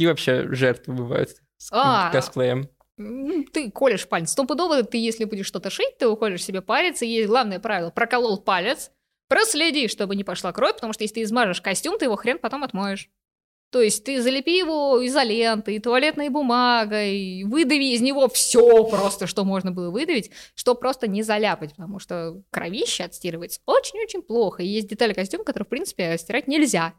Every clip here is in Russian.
какие вообще жертвы бывают с А. косплеем? Ты колешь палец. Стопудово ты, если будешь что-то шить, ты уходишь себе палец, и есть главное правило. Проколол палец, проследи, чтобы не пошла кровь, потому что если ты измажешь костюм, ты его хрен потом отмоешь. То есть ты залепи его изолентой, туалетной бумагой, выдави из него все просто, что можно было выдавить, чтобы просто не заляпать, потому что кровище отстирывается очень-очень плохо. И есть детали костюма, которые, в принципе, стирать нельзя.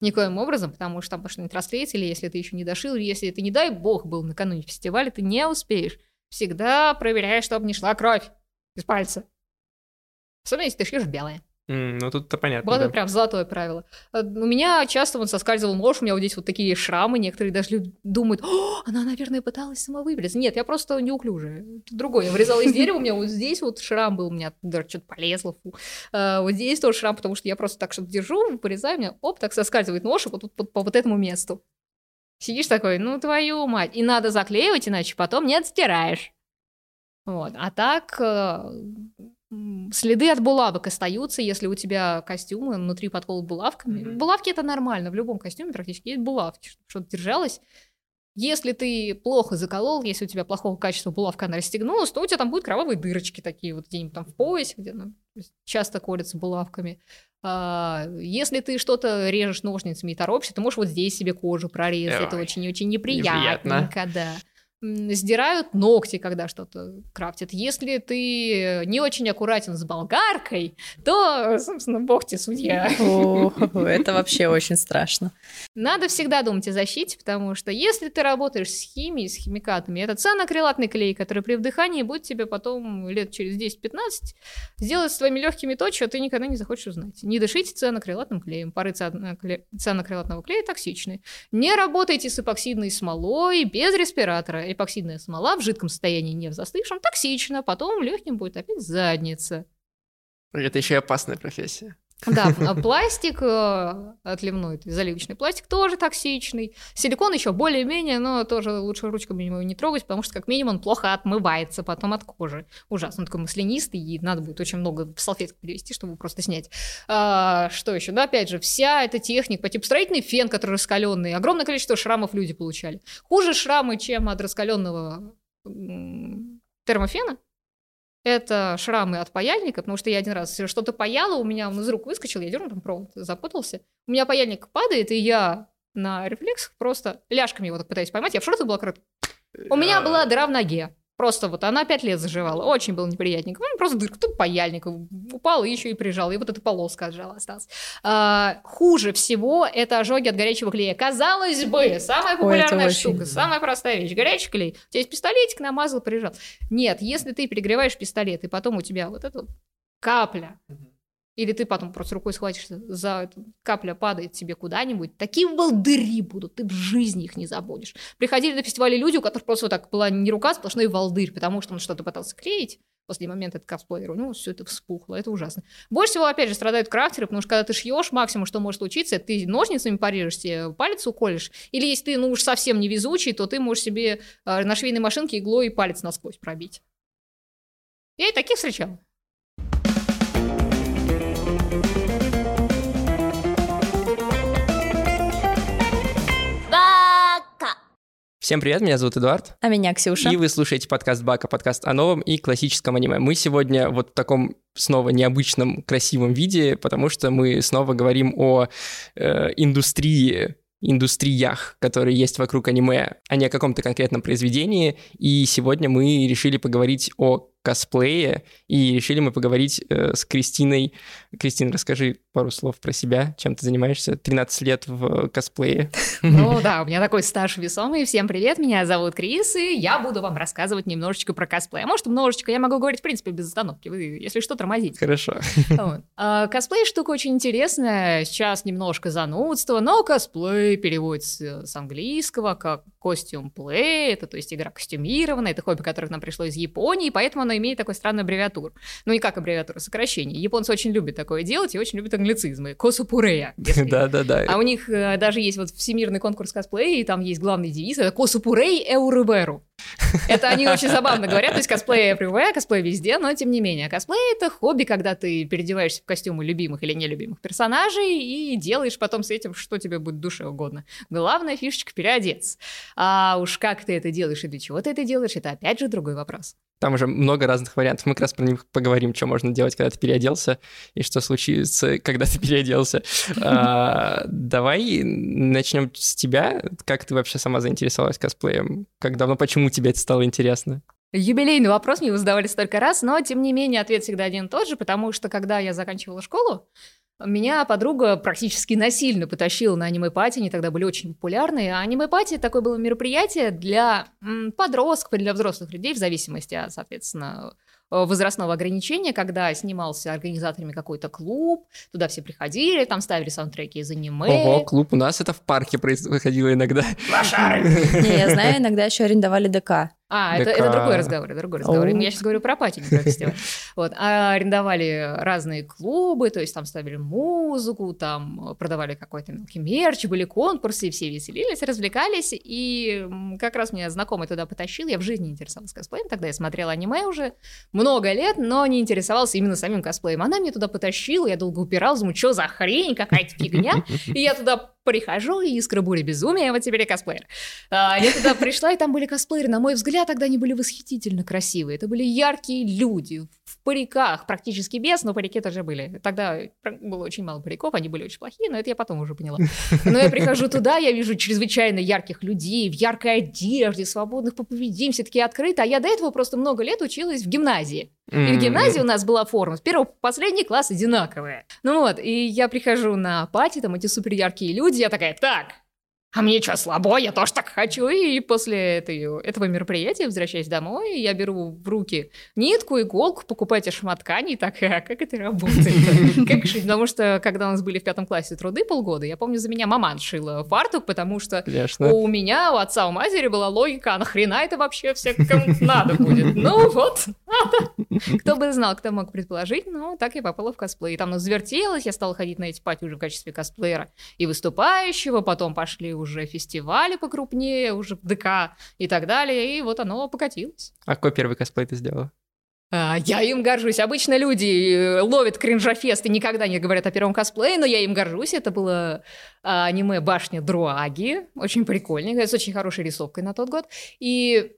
Никоим образом, потому что там что-нибудь расклеится, или если ты еще не дошил, если ты, не дай бог, был накануне фестиваля, ты не успеешь. Всегда проверяй, чтобы не шла кровь из пальца. Особенно, если ты шьешь белое. М, ну, тут-то понятно, Вот да. это прям золотое правило. Э, У меня часто вот соскальзывал нож, у меня вот здесь вот такие шрамы, некоторые даже думают, «О, она, наверное, пыталась самовыбриться. Нет, я просто неуклюжая. Это Другое. Я вырезала из дерева, у меня вот здесь вот шрам был, у меня даже что-то полезло, фу. А, Вот здесь тоже шрам, потому что я просто так что-то держу, порезаю, у меня, оп, так соскальзывает нож, и вот тут вот по вот этому месту. Сидишь такой, ну твою мать. И надо заклеивать, иначе потом не отстираешь. Вот. А так э, следы от булавок остаются, если у тебя костюмы внутри подколот булавками. Мгм. Булавки это нормально, в любом костюме практически есть булавки, что-то держалось. Если ты плохо заколол, если у тебя плохого качества булавка, она расстегнулась, то у тебя там будут кровавые дырочки такие вот где-нибудь там в поясе, где ну, часто колятся булавками. А, если ты что-то режешь ножницами и торопишься, ты можешь вот здесь себе кожу прорезать. Это Ой, очень-очень неприятно. неприятненько, да. Сдирают ногти, когда что-то крафтят. Если ты не очень аккуратен с болгаркой, то, собственно, бог тебе судья. О, это вообще очень страшно. Надо всегда думать о защите, потому что если ты работаешь с химией, с химикатами, это цианокрилатный клей, который при вдыхании будет тебе потом лет через 10-15 сделать с твоими легкими то, что ты никогда не захочешь узнать. Не дышите цианокрилатным клеем. Пары цианокрилатного клея токсичны. Не работайте с эпоксидной смолой без респиратора. Эпоксидная смола в жидком состоянии, не в застывшем, токсична. Потом легким будет опять задница. Это еще и опасная профессия. Да, а пластик э, отливной, заливочный пластик тоже токсичный. Силикон еще более-менее, но тоже лучше ручками его не трогать, потому что как минимум он плохо отмывается потом от кожи. Ужасно, он такой маслянистый, и надо будет очень много салфеток перевести, чтобы просто снять. А, что еще? Да, опять же, вся эта техника, по типу строительный фен, который раскаленный, огромное количество шрамов люди получали. Хуже шрамы, чем от раскаленного термофена, это шрамы от паяльника, потому что я один раз что-то паяло, у меня он из рук выскочил, я дернул, там провод запутался. У меня паяльник падает, и я на рефлексах просто ляжками его так пытаюсь поймать. Я в шорты была крыта. У меня была дыра в ноге. Просто вот она пять лет заживала. Очень было неприятненько. Ну, просто дырка, тут паяльник упал и еще и прижал. И вот эта полоска отжала осталась. А, хуже всего это ожоги от горячего клея. Казалось бы, самая популярная очень- штука, самая простая вещь. Горячий клей. У тебя есть пистолетик, намазал, прижал. Нет, если ты перегреваешь пистолет, и потом у тебя вот эта капля, или ты потом просто рукой схватишься за капля падает тебе куда-нибудь, такие волдыри будут, ты в жизни их не забудешь. Приходили на фестивале люди, у которых просто вот так была не рука, а сплошной волдырь, потому что он что-то пытался клеить, после момента это косплеер, у него все это вспухло, это ужасно. Больше всего, опять же, страдают крафтеры, потому что когда ты шьешь, максимум, что может случиться, ты ножницами порежешь себе, палец уколешь, или если ты, ну, уж совсем невезучий, то ты можешь себе э, на швейной машинке иглой палец насквозь пробить. Я и таких встречала. Всем привет, меня зовут Эдуард. А меня Ксюша. И вы слушаете подкаст Бака, подкаст о новом и классическом аниме. Мы сегодня вот в таком снова необычном, красивом виде, потому что мы снова говорим о э, индустрии, индустриях, которые есть вокруг аниме, а не о каком-то конкретном произведении. И сегодня мы решили поговорить о косплее, и решили мы поговорить э, с Кристиной. Кристина, расскажи пару слов про себя, чем ты занимаешься. 13 лет в косплее. Ну да, у меня такой стаж весомый. Всем привет, меня зовут Крис, и я буду вам рассказывать немножечко про косплей. А может, немножечко, я могу говорить, в принципе, без остановки. Вы, если что, тормозите. Хорошо. Вот. А, Косплей штука очень интересная. Сейчас немножко занудство, но косплей переводится с английского как костюм плей. Это то есть игра костюмированная. Это хобби, которое к нам пришло из Японии, поэтому оно имеет такой странный аббревиатур. Ну, не как аббревиатура, сокращение. Японцы очень любят такое делать и очень любят англицизмы. Косупурея. Да-да-да. а у них э, даже есть вот всемирный конкурс косплея, и там есть главный девиз, это «Косупурей Эуруберу». Это они очень забавно говорят, то есть косплей everywhere, косплей везде, но тем не менее. Косплей — это хобби, когда ты переодеваешься в костюмы любимых или нелюбимых персонажей и делаешь потом с этим, что тебе будет душе угодно. Главная фишечка — переодеться. А уж как ты это делаешь и для чего ты это делаешь, это опять же другой вопрос. Там уже много разных вариантов. Мы как раз про них поговорим, что можно делать, когда ты переоделся, и что случится, когда ты переоделся. А, давай начнем с тебя. Как ты вообще сама заинтересовалась косплеем? Как давно, почему тебе это стало интересно? Юбилейный вопрос мне вы задавали столько раз, но тем не менее ответ всегда один и тот же, потому что когда я заканчивала школу, меня подруга практически насильно потащила на аниме-пати, они тогда были очень популярны. А аниме-пати такое было мероприятие для подростков и для взрослых людей, в зависимости от, соответственно, возрастного ограничения, когда снимался организаторами какой-то клуб, туда все приходили, там ставили саундтреки из аниме. Ого, клуб у нас это в парке происходило иногда. Не, я знаю, иногда еще арендовали ДК. А, это, это другой разговор, это другой разговор. Я сейчас говорю про пати, не про фестиваль. Вот. А арендовали разные клубы, то есть там ставили музыку, там продавали какой-то мелкий мерч, были конкурсы, и все веселились, развлекались. И как раз меня знакомый туда потащил, я в жизни интересовалась косплеем, тогда я смотрела аниме уже много лет, но не интересовалась именно самим косплеем. Она меня туда потащила, я долго упиралась, думаю, что за хрень, какая-то фигня. И я туда прихожу, и искра бури безумия, вот теперь я косплеер. А, я туда пришла, и там были косплееры, на мой взгляд, тогда они были восхитительно красивые. Это были яркие люди париках, практически без, но парики тоже были. Тогда было очень мало париков, они были очень плохие, но это я потом уже поняла. Но я прихожу туда, я вижу чрезвычайно ярких людей в яркой одежде, свободных по поведению, все такие открыты, а я до этого просто много лет училась в гимназии. И в гимназии у нас была форма с первого по последний класс одинаковая. Ну вот, и я прихожу на пати, там эти супер яркие люди, я такая, так, а мне что, слабо? Я тоже так хочу. И после этой, этого мероприятия, возвращаясь домой, я беру в руки нитку, иголку, покупаю эти шматкани, и так, а как это работает? Как шить? Потому что, когда у нас были в пятом классе труды полгода, я помню, за меня маман шила фартук, потому что у меня, у отца, у матери была логика, а нахрена это вообще все кому надо будет? Ну вот, надо. Кто бы знал, кто мог предположить, но так я попала в косплей. Там завертелась, я стала ходить на эти пати уже в качестве косплеера и выступающего, потом пошли уже фестивали покрупнее, уже ДК и так далее, и вот оно покатилось. А какой первый косплей ты сделала? А, я им горжусь. Обычно люди э, ловят кринжафест и никогда не говорят о первом косплее, но я им горжусь. Это было а, аниме «Башня Друаги». Очень прикольненько, с очень хорошей рисовкой на тот год. И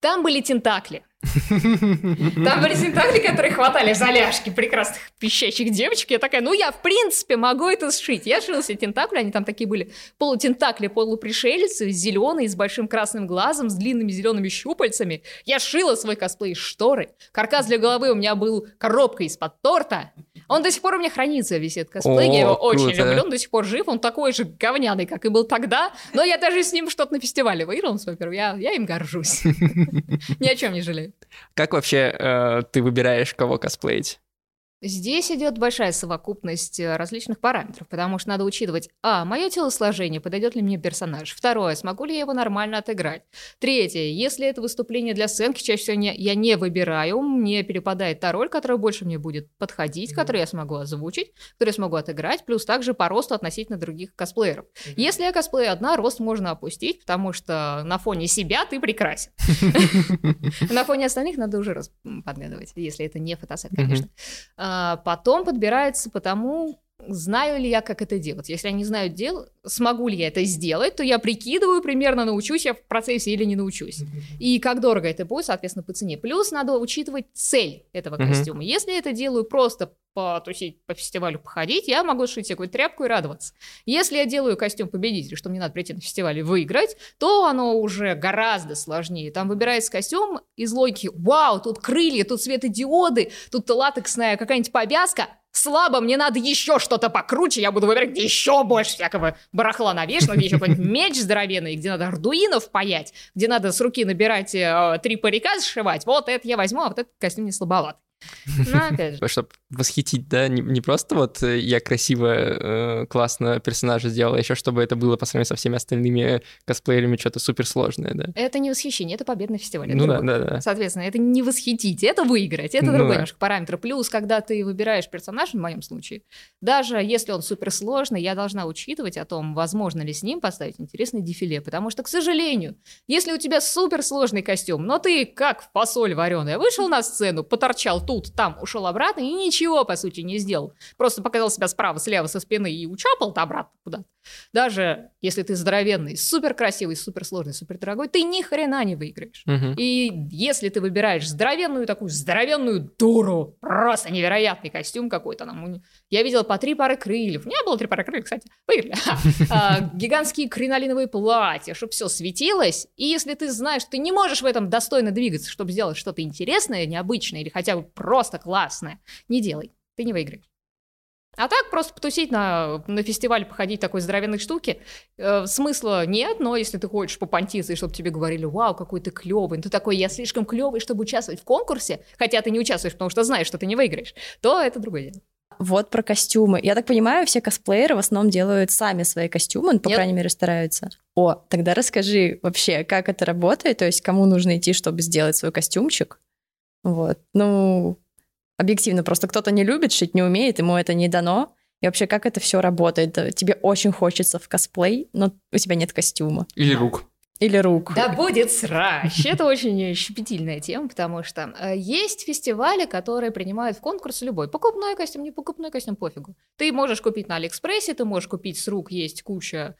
там были тентакли. Там были синтакли, которые хватали за ляжки прекрасных пищащих девочек. Я такая, ну я в принципе могу это сшить. Я шила себе тентакли, они там такие были полутентакли, полупришельцы, зеленые, с большим красным глазом, с длинными зелеными щупальцами. Я шила свой косплей шторы. Каркас для головы у меня был коробкой из-под торта. Он до сих пор у меня хранится, висит косплей. О, я его круто. очень люблю, он до сих пор жив, он такой же говняный, как и был тогда. Но я даже с ним что-то на фестивале выиграл первый. Я, я им горжусь. Ни о чем не жалею. Как вообще э, ты выбираешь, кого косплеить? Здесь идет большая совокупность э, различных параметров, потому что надо учитывать, а, мое телосложение, подойдет ли мне персонаж. Второе, смогу ли я его нормально отыграть. Третье, если это выступление для сценки, чаще всего не, я не выбираю, мне перепадает та роль, которая больше мне будет подходить, которую я смогу озвучить, которую я смогу отыграть, плюс также по росту относительно других косплееров. Если я косплею одна, рост можно опустить, потому что на фоне себя ты прекрасен. На фоне остальных надо уже рост подглядывать, если это не фотосет, конечно. А, Потом подбирается по тому, знаю ли я, как это делать. Если я не знаю дел, смогу ли я это сделать, то я прикидываю примерно, научусь я в процессе или не научусь. И как дорого это будет, соответственно, по цене. Плюс надо учитывать цель этого Мгм. костюма. Если я это делаю просто потусить по фестивалю, походить, я могу сшить себе какую-то тряпку и радоваться. Если я делаю костюм победителя, что мне надо прийти на фестиваль и выиграть, то оно уже гораздо сложнее. Там выбирается костюм из логики «Вау, тут крылья, тут светодиоды, тут латексная какая-нибудь повязка», Слабо, мне надо еще что-то покруче, я буду выбирать, где еще больше всякого барахла навешено, где еще какой-нибудь меч здоровенный, где надо ардуинов паять, где надо с руки набирать э, три парика сшивать. Вот это я возьму, а вот этот костюм не слабоват. Но опять же. Чтобы восхитить, да, не, не просто вот э, я красиво, э, классно персонажа сделал, а еще чтобы это было по сравнению со всеми остальными косплеерами что-то суперсложное, да. Это не восхищение, это победа на фестивале. Ну да, да, да. Соответственно, это не восхитить, это выиграть. Это Ну другой да. немножко параметр. Плюс, когда ты выбираешь персонажа, в моем случае, даже если он суперсложный, я должна учитывать о том, возможно ли с ним поставить интересный дефиле. Потому что, к сожалению, если у тебя суперсложный костюм, но ты как в посоль вареная, вышел на сцену, поторчал тут, там, ушел обратно и ничего, по сути, не сделал. Просто показал себя справа, слева, со спины и учапал-то обратно куда-то. Даже если ты здоровенный, супер красивый, супер сложный, супер дорогой, ты ни хрена не выиграешь. Мгм. И если ты выбираешь здоровенную такую, здоровенную дуру, просто невероятный костюм какой-то, не- я видела по три пары крыльев, у меня было три пары крыльев, кстати, выиграли. А, Гигантские кринолиновые платья, чтобы все светилось, и если ты знаешь, что ты не можешь в этом достойно двигаться, чтобы сделать что-то интересное, необычное или хотя бы просто классное, не делай, ты не выиграешь. А так просто потусить на, на фестивале, походить такой здоровенной штуки, э, смысла нет, но если ты хочешь попонтиться, и чтобы тебе говорили, вау, какой ты клевый, ты такой, я слишком клевый, чтобы участвовать в конкурсе, хотя ты не участвуешь, потому что знаешь, что ты не выиграешь, то это другое дело. Вот про костюмы. Я так понимаю, все косплееры в основном делают сами свои костюмы, ну, по Нет. крайней мере, стараются. О, тогда расскажи вообще, как это работает, то есть кому нужно идти, чтобы сделать свой костюмчик. Вот. Ну, объективно, просто кто-то не любит шить, не умеет, ему это не дано. И вообще, как это все работает? Э, Тебе очень хочется в косплей, но у тебя нет костюма. Или рук. Или рук. Да будет срач. Это очень щепетильная тема, потому что э, есть фестивали, которые принимают в конкурс любой. Покупной костюм, не покупной костюм, пофигу. Ты можешь купить на Алиэкспрессе, ты можешь купить с рук, есть куча э,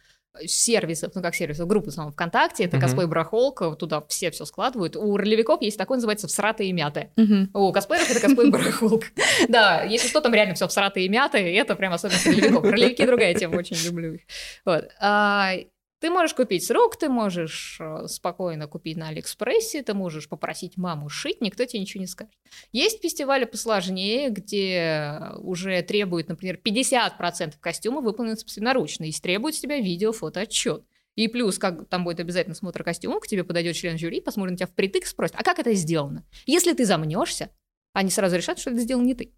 сервисов, ну как сервисов, группы в основном ВКонтакте, это косплей барахолка, туда все все складывают. У ролевиков есть такой, называется всратые и мятые. Мгм. У косплееров это косплей барахолка. Да, если что, там реально все всратые и мятые, это прям особенность ролевиков. Ролевики другая тема, очень люблю их. Вот. Ты можешь купить с рук, ты можешь э, спокойно купить на Алиэкспрессе, ты можешь попросить маму шить, никто тебе ничего не скажет. Есть фестивали посложнее, где уже требуют, например, 50% костюма выполнить собственноручно, и требует с тебя видео, фото, отчет. И плюс, как там будет обязательно смотр костюмов, к тебе подойдет член жюри, посмотрит на тебя впритык, спросит, а как это сделано? Если ты замнешься, они сразу решат, что это сделал не ты.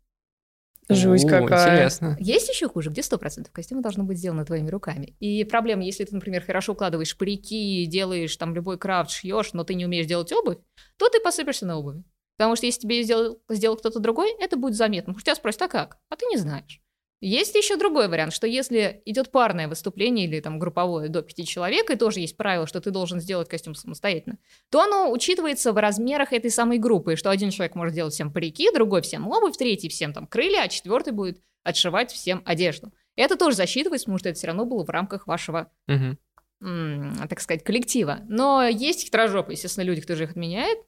Жуть какая. Интересно. Есть еще хуже, где 100% костюма должно быть сделано твоими руками. И проблема, если ты, например, хорошо укладываешь парики, делаешь там любой крафт, шьешь, но ты не умеешь делать обувь, то ты посыпешься на обуви. Потому что если тебе сделал, сделал кто-то другой, это будет заметно. Потому что тебя спросят, а как? А ты не знаешь. Есть еще другой вариант, что если идет парное выступление или там групповое до пяти человек, и тоже есть правило, что ты должен сделать костюм самостоятельно, то оно учитывается в размерах этой самой группы, что один человек может делать всем парики, другой всем обувь, третий всем там крылья, а четвертый будет отшивать всем одежду. Это тоже засчитывается, потому что это все равно было в рамках вашего Мгм. м, так сказать, коллектива. Но есть хитрожопые, естественно, люди, кто же их отменяет,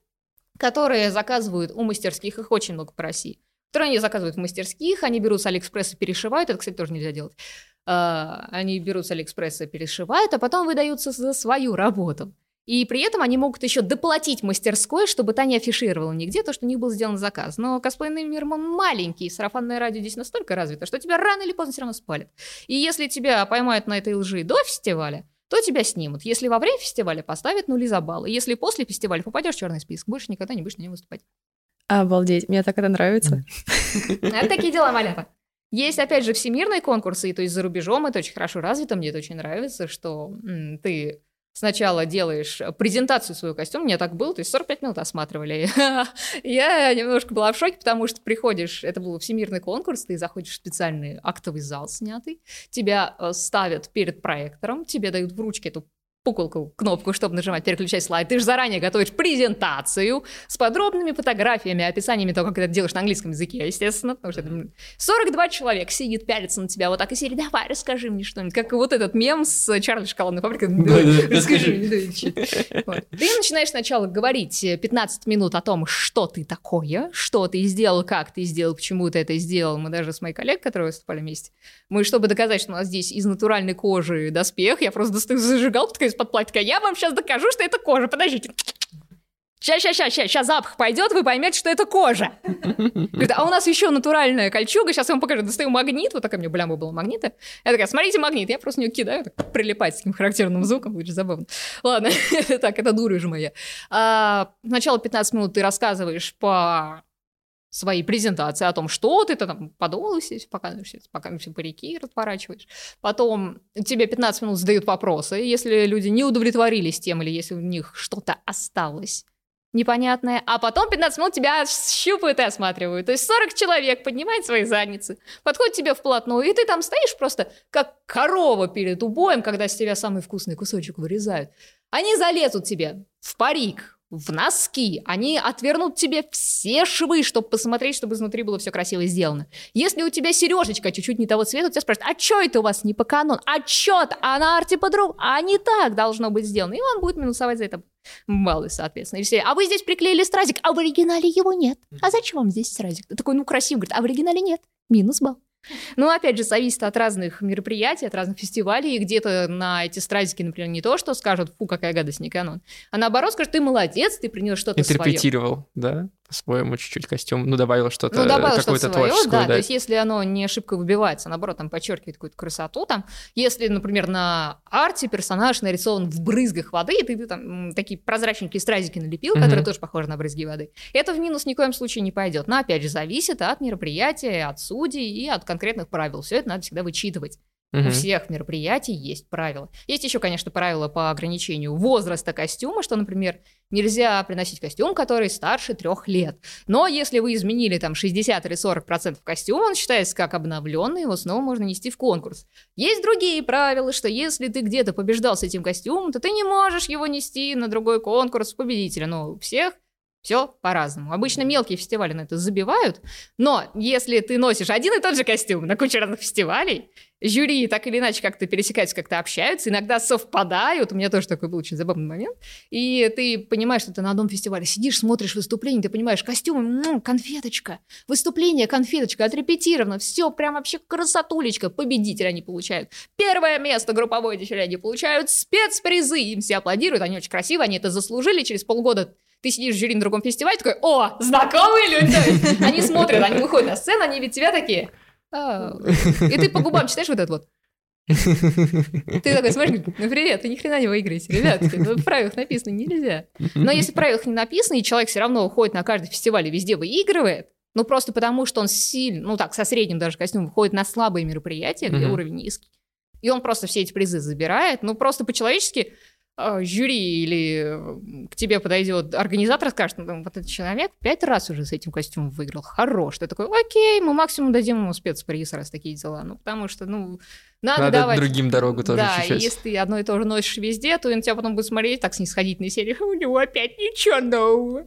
которые заказывают у мастерских, их очень много по России, которые они заказывают в мастерских, они берут с Алиэкспресса, перешивают, это, кстати, тоже нельзя делать. А, Они берут с Алиэкспресса, перешивают, а потом выдаются за свою работу. И при этом они могут еще доплатить мастерской, чтобы та не афишировала нигде то, что у них был сделан заказ. Но косплейный мир он маленький, сарафанное радио здесь настолько развито, что тебя рано или поздно все равно спалят. И если тебя поймают на этой лжи до фестиваля, то тебя снимут. Если во время фестиваля поставят нули за баллы. Если после фестиваля попадешь в черный список, больше никогда не будешь на нем выступать. Обалдеть, мне так это нравится. Это такие дела, малята. Есть, опять же, всемирные конкурсы, и то есть за рубежом это очень хорошо развито, мне это очень нравится, что м, ты сначала делаешь презентацию своего костюма, мне так было, то есть 45 минут осматривали. Я немножко была в шоке, потому что приходишь, это был всемирный конкурс, ты заходишь в специальный актовый зал снятый, тебя э, ставят перед проектором, тебе дают в ручке эту пуколку, кнопку, чтобы нажимать, переключать слайд. Ты же заранее готовишь презентацию с подробными фотографиями, описаниями того, как ты это делаешь на английском языке, естественно, потому что это, м, 42 человек сидит, пялится на тебя вот так и сидит, давай, расскажи мне что-нибудь. Как вот этот мем с Чарли Шоколадной фабрикой. «Давай, Да-да. Расскажи мне. да, чё». Вот. Ты начинаешь сначала говорить э, 15 минут о том, что ты такое, что ты сделал, как ты сделал, почему ты это сделал. Мы даже с моей коллегой, которые выступали вместе, мы, чтобы доказать, что у нас здесь из натуральной кожи доспех, я просто зажигалку, такая из-под платья, я вам сейчас докажу, что это кожа, подождите. Сейчас, сейчас, сейчас, сейчас, сейчас запах пойдет, вы поймете, что это кожа. Говорит, а у нас еще натуральная кольчуга, сейчас я вам покажу. Достаю магнит, вот такая у меня блямба была магнита. Я такая, смотрите магнит, я просто нее кидаю, так прилипает с таким характерным звуком, очень забавно. Ладно, так, это дура же моя. А, сначала 15 минут ты рассказываешь по свои презентации о том, что ты там подумал, показываешь, пока все парики разворачиваешь. Потом тебе 15 минут задают вопросы. Если люди не удовлетворились тем, или если у них что-то осталось непонятное, а потом 15 минут тебя щупают и осматривают. То есть 40 человек поднимает свои задницы, подходит тебе вплотную, и ты там стоишь просто как корова перед убоем, когда с тебя самый вкусный кусочек вырезают. Они залезут тебе в парик, в носки. Они отвернут тебе все швы, чтобы посмотреть, чтобы изнутри было все красиво сделано. Если у тебя сережечка чуть-чуть не того цвета, тебя спрашивают, а что это у вас не по канону? А что А на арте по-другому? А не так должно быть сделано. И он будет минусовать за это баллы, соответственно. Если, а вы здесь приклеили стразик, а в оригинале его нет. А зачем вам здесь стразик? Такой, ну, красиво. Говорит, а в оригинале нет. Минус балл. Ну, опять же, зависит от разных мероприятий, от разных фестивалей. Где-то на эти стразики, например, не то, что скажут, фу, какая гадость, не канон. А наоборот скажут, ты молодец, ты принес что-то свое. Интерпретировал, да? По-своему чуть-чуть костюм, ну, добавил что-то, ну, добавил какую-то что свое, да, да, то есть если оно не ошибка выбивается, наоборот, там подчеркивает какую-то красоту, там, если, например, на арте персонаж нарисован в брызгах воды, и ты, ты там такие прозрачненькие стразики налепил, которые тоже похожи на брызги воды, это в минус ни в коем случае не пойдет, но, опять же, зависит от мероприятия, от судей и от конкретных правил, все это надо всегда вычитывать. Угу. У всех мероприятий есть правила. Есть еще, конечно, правила по ограничению возраста костюма, что, например, нельзя приносить костюм, который старше трех лет. Но если вы изменили там 60 или 40 процентов костюма, он считается как обновленный, его снова можно нести в конкурс. Есть другие правила, что если ты где-то побеждал с этим костюмом, то ты не можешь его нести на другой конкурс победителя. Но у всех все по-разному. Обычно мелкие фестивали на это забивают, но если ты носишь один и тот же костюм на куче разных фестивалей, жюри так или иначе как-то пересекаются, как-то общаются, иногда совпадают. У меня тоже такой был очень забавный момент. И ты понимаешь, что ты на одном фестивале сидишь, смотришь выступление, ты понимаешь, костюмы, м-м, конфеточка, выступление, конфеточка, отрепетировано, все прям вообще красотулечка, победитель они получают. Первое место групповое дефиле они получают, спецпризы, им все аплодируют, они очень красивые, они это заслужили, через полгода ты сидишь в жюри на другом фестивале, такой, о, знакомые люди, они смотрят, они выходят на сцену, они ведь тебя такие, и ты по губам читаешь вот это вот. Ты такой смотришь, ну привет, вы ни хрена не выиграете, ребятки, ну, в правилах написано нельзя. Но если в правилах не написано, и человек все равно уходит на каждый фестиваль и везде выигрывает, ну просто потому, что он сильно, ну так, со средним даже костюмом выходит на слабые мероприятия, где уровень низкий, и он просто все эти призы забирает, ну просто по-человечески а, жюри или к тебе подойдет организатор и скажет, ну, вот этот человек пять раз уже с этим костюмом выиграл, хорош. Ты такой, окей, мы максимум дадим ему спецприз, раз такие дела. Ну, потому что, ну, надо, надо давать... другим дорогу тоже да, чуть-чуть. если ты одно и то же носишь везде, то он тебя потом будет смотреть так снисходительной серии, у него опять ничего нового.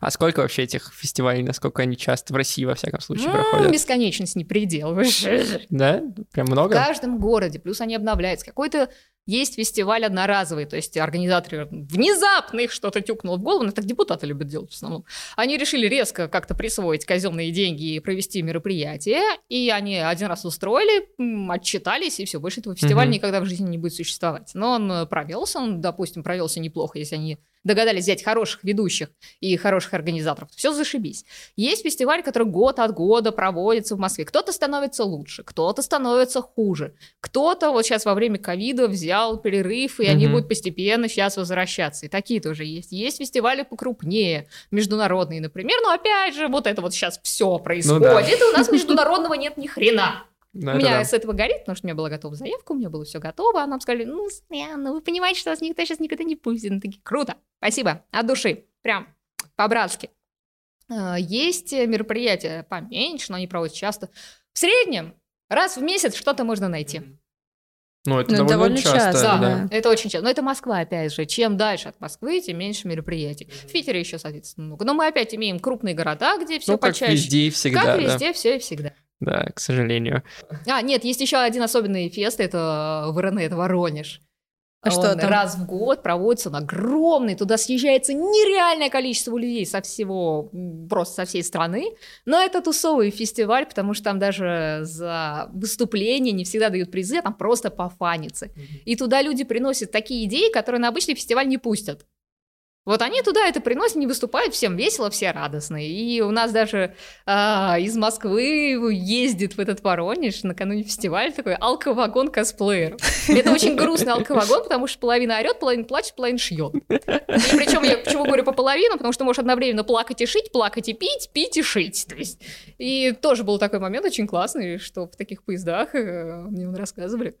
А сколько вообще этих фестивалей, насколько они часто в России, во всяком случае, ну, проходят? Бесконечность не предел. Да? Прям много? В каждом городе, плюс они обновляются. Какой-то есть фестиваль одноразовый, то есть организаторы внезапно их что-то тюкнуло в голову, но так депутаты любят делать в основном. Они решили резко как-то присвоить казенные деньги и провести мероприятие, и они один раз устроили, отчитались, и все, больше этого фестиваля mm-hmm. никогда в жизни не будет существовать. Но он э, провелся, он, допустим, провелся неплохо, если они догадались взять хороших ведущих и хороших организаторов, все зашибись. Есть фестиваль, который год от года проводится в Москве. Кто-то становится лучше, кто-то становится хуже. Кто-то вот сейчас во время ковида взял перерыв, и mm-hmm. они будут постепенно сейчас возвращаться. И такие тоже есть. Есть фестивали покрупнее, международные, например. Но опять же, вот это вот сейчас все происходит, ну, да. и у нас международного нет ни хрена. Ну, у меня да. с этого горит, потому что у меня была готова заявка, у меня было все готово, а нам сказали, ну, ну вы понимаете, что вас никто сейчас никогда не пустит. Ну, такие, круто, спасибо, от души, прям по-братски. А, есть мероприятия поменьше, но они проводятся часто. В среднем раз в месяц что-то можно найти. Ну, это ну, довольно, довольно часто. часто да, да, это очень часто. Но это Москва, опять же. Чем дальше от Москвы, тем меньше мероприятий. В Питере еще, соответственно, много. Но мы опять имеем крупные города, где все ну, почаще. как везде и всегда. Как везде, да. все и всегда. Да, к сожалению. А, нет, есть еще один особенный фест, это в РН, это Воронеж. А что он там? раз в год проводится, он огромный, туда съезжается нереальное количество людей со всего, просто со всей страны, но это тусовый фестиваль, потому что там даже за выступление не всегда дают призы, а там просто пофаниться. Mm-hmm. И туда люди приносят такие идеи, которые на обычный фестиваль не пустят. Вот они туда это приносят, не выступают, всем весело, все радостные. И у нас даже а, из Москвы ездит в этот Воронеж накануне фестиваля такой алковагон косплееров. Это очень грустный алковагон, потому что половина орет, половина плачет, половина шьет. И причем я почему говорю по половину, потому что можешь одновременно плакать и шить, плакать и пить, пить и шить. То есть, и тоже был такой момент очень классный, что в таких поездах э, мне он рассказывали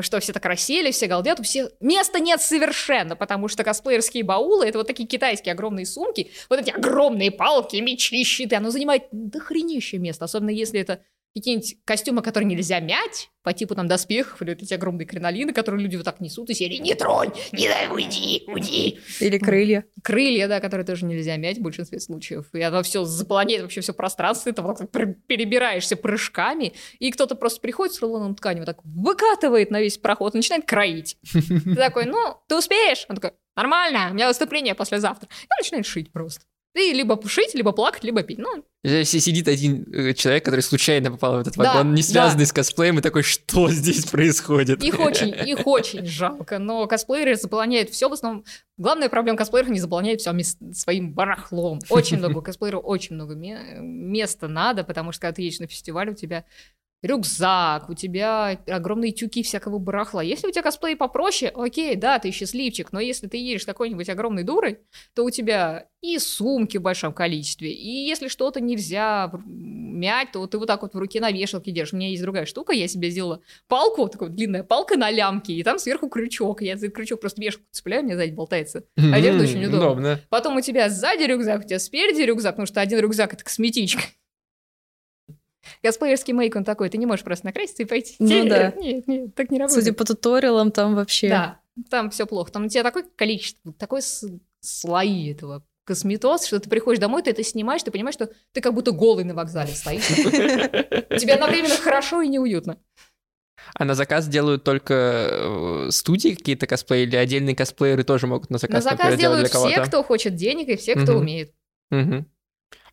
что все так рассели, все галдят, у всех места нет совершенно, потому что косплеерские баулы — это вот такие китайские огромные сумки, вот эти огромные палки, мечи, щиты, оно занимает дохренище места, особенно если это какие-нибудь костюмы, которые нельзя мять, по типу там доспехов или вот эти огромные кринолины, которые люди вот так несут, и серии «Не тронь! Не дай, уйди! Уйди!» Или крылья. Крылья, да, которые тоже нельзя мять в большинстве случаев. И оно все заполняет вообще все пространство, ты вот так перебираешься прыжками, и кто-то просто приходит с рулоном ткани, вот так выкатывает на весь проход и начинает кроить. Ты такой, ну, ты успеешь? Он такой, нормально, у меня выступление послезавтра. И он начинает шить просто. Ты либо пушить, либо плакать, либо пить. Ну, Здесь сидит один э, человек, который случайно попал в этот вагон, Да, не связанный да. с косплеем, и такой, что здесь происходит? их очень, их очень жалко, но косплееры заполняют все в основном. Главная проблема косплееров не заполняют все своим барахлом. Очень много косплееров, очень много ме- места надо, потому что когда ты едешь на фестиваль, у тебя рюкзак, у тебя огромные тюки всякого барахла. Если у тебя косплей попроще, окей, да, ты счастливчик, но если ты едешь какой-нибудь огромной дурой, то у тебя и сумки в большом количестве, и если что-то нельзя мять, то ты вот так вот в руке на вешалке держишь. У меня есть другая штука, я себе сделала палку, такая вот длинная палка на лямке, и там сверху крючок. Я за этот крючок просто вешалку цепляю, у меня сзади болтается. Одежда М, очень удобно. удобно. Потом у тебя сзади рюкзак, у тебя спереди рюкзак, потому что один рюкзак — это косметичка. Косплеерский мейк, он такой, ты не можешь просто накраситься и пойти. Ну Нет, да. Нет, нет, так не работает. Судя по туториалам, там вообще... Да, там все плохо. Там у тебя такое количество, такое с- слои этого косметоз, что ты приходишь домой, ты это снимаешь, ты понимаешь, что ты как будто голый на вокзале стоишь. Тебе одновременно хорошо и неуютно. А на заказ делают только э, студии какие-то косплеи, или отдельные косплееры тоже могут на заказ, На заказ например, делать делают для все, кто хочет денег, и все, кто Мгм. умеет. Мгм.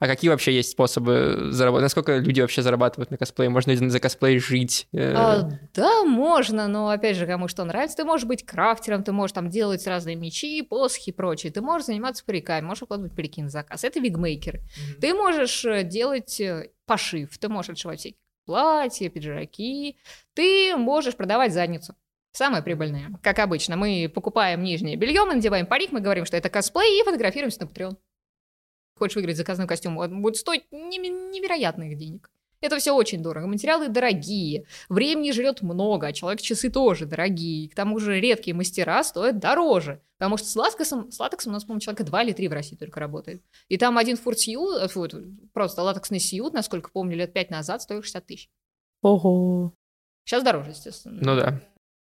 А какие вообще есть способы заработать? Насколько люди вообще зарабатывают на косплее? Можно ли за косплей жить? Э, А, да, можно, но опять же, кому что нравится. Ты можешь быть крафтером, ты можешь там делать разные мечи, посохи и прочее. Ты можешь заниматься париками, можешь укладывать парики на заказ. Это вигмейкеры. Ты можешь э, делать э, пошив, ты можешь отшивать всякие платья, пиджаки. Ты можешь продавать задницу. Самое прибыльное. Как обычно, мы покупаем нижнее белье, мы надеваем парик, мы говорим, что это косплей, и фотографируемся на Patreon. Хочешь выиграть заказной костюм, он будет стоить невероятных денег. Это все очень дорого. Материалы дорогие, времени жрет много, а человек часы тоже дорогие. К тому же редкие мастера стоят дороже. Потому что с латексом, с латексом у нас, по-моему, человека 2 или 3 в России только работает. И там один фурт-сьют, э, фу, просто латексный сьют, насколько помню, лет 5 назад стоил 60 тысяч. Ого. Сейчас дороже, естественно. Ну да.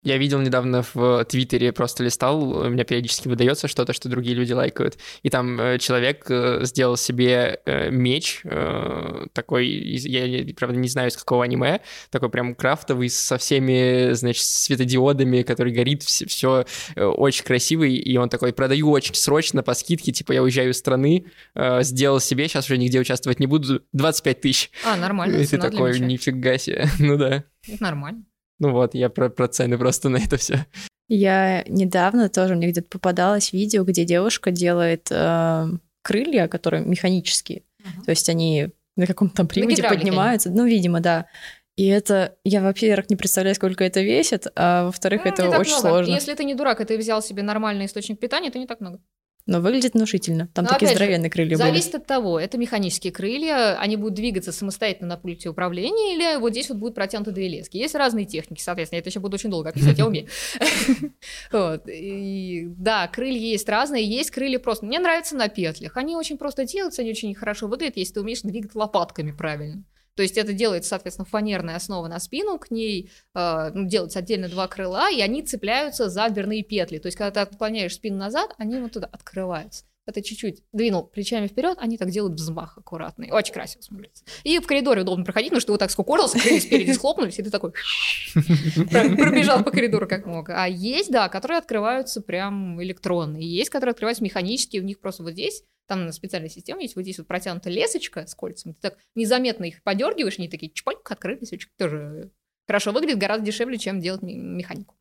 Я видел недавно в Твиттере, просто листал, у меня периодически выдается что-то, что другие люди лайкают. И там э, человек э, сделал себе э, меч, такой, я, правда, не знаю, из какого аниме, такой прям крафтовый, со всеми, значит, светодиодами, который горит, все, очень красивый. И он такой, продаю очень срочно по скидке, типа я уезжаю из страны, сделал себе, сейчас уже нигде участвовать не буду, 25 тысяч. А, нормально. И ты такой, нифига себе, ну да. Это нормально. Ну вот, я про, про цены просто на это все. Я недавно тоже, мне где-то попадалось видео, где девушка делает э, крылья, которые механические. То есть они на каком-то там приводе поднимаются. Ну, видимо, да. И это, я, во-первых, не представляю, сколько это весит, а во-вторых, Ну, это очень много. сложно. Если ты не дурак, и ты взял себе нормальный источник питания, то не так много. Но выглядит внушительно. Там Но такие опять же, здоровенные крылья Зависит от того, это механические крылья, они будут двигаться самостоятельно на пульте управления, или вот здесь вот будут протянуты две лески. Есть разные техники, соответственно, я это еще буду очень долго описывать, я умею. Да, крылья есть разные, есть крылья просто. Мне нравятся на петлях, они очень просто делаются, они очень хорошо выглядят, если ты умеешь двигать лопатками правильно. То есть это делается, соответственно, фанерная основа на спину, к ней э, ну, делаются отдельно два крыла, и они цепляются за дверные петли. То есть когда ты отклоняешь спину назад, они вот туда открываются. Ты чуть-чуть двинул плечами вперед, они так делают взмах аккуратный. Очень красиво смотрится. И в коридоре удобно проходить, потому что ты вот так скукорился, крылья спереди схлопнулись, и ты такой про- пробежал по коридору как мог. А есть, да, которые открываются прям электронные. Есть, которые открываются механически, у них просто вот здесь там специальная система есть, вот здесь вот протянута лесочка с кольцами, ты так незаметно их подергиваешь, они такие чпоньк, открылись, очень тоже хорошо выглядит, гораздо дешевле, чем делать ме- механику.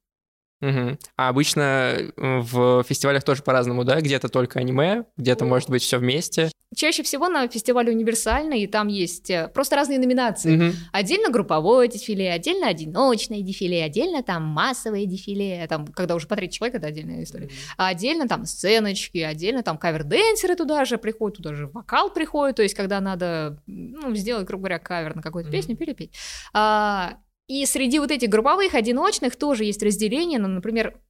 Мгм. А обычно э, в фестивалях тоже по-разному, да? Где-то только аниме, где-то, может быть, все вместе. Чаще всего на фестивале универсальный, и там есть э, просто разные номинации. Мгм. Отдельно групповое дефиле, отдельно одиночное дефиле, отдельно там массовое дефиле, там, когда уже по третий человек, это отдельная история. А отдельно там сценочки, отдельно там кавер-денсеры туда же приходят, туда же вокал приходит, то есть когда надо, ну, сделать, грубо говоря, кавер на какую-то Мгм. песню, перепеть. А, и среди вот этих групповых, одиночных тоже есть разделение, ну, например,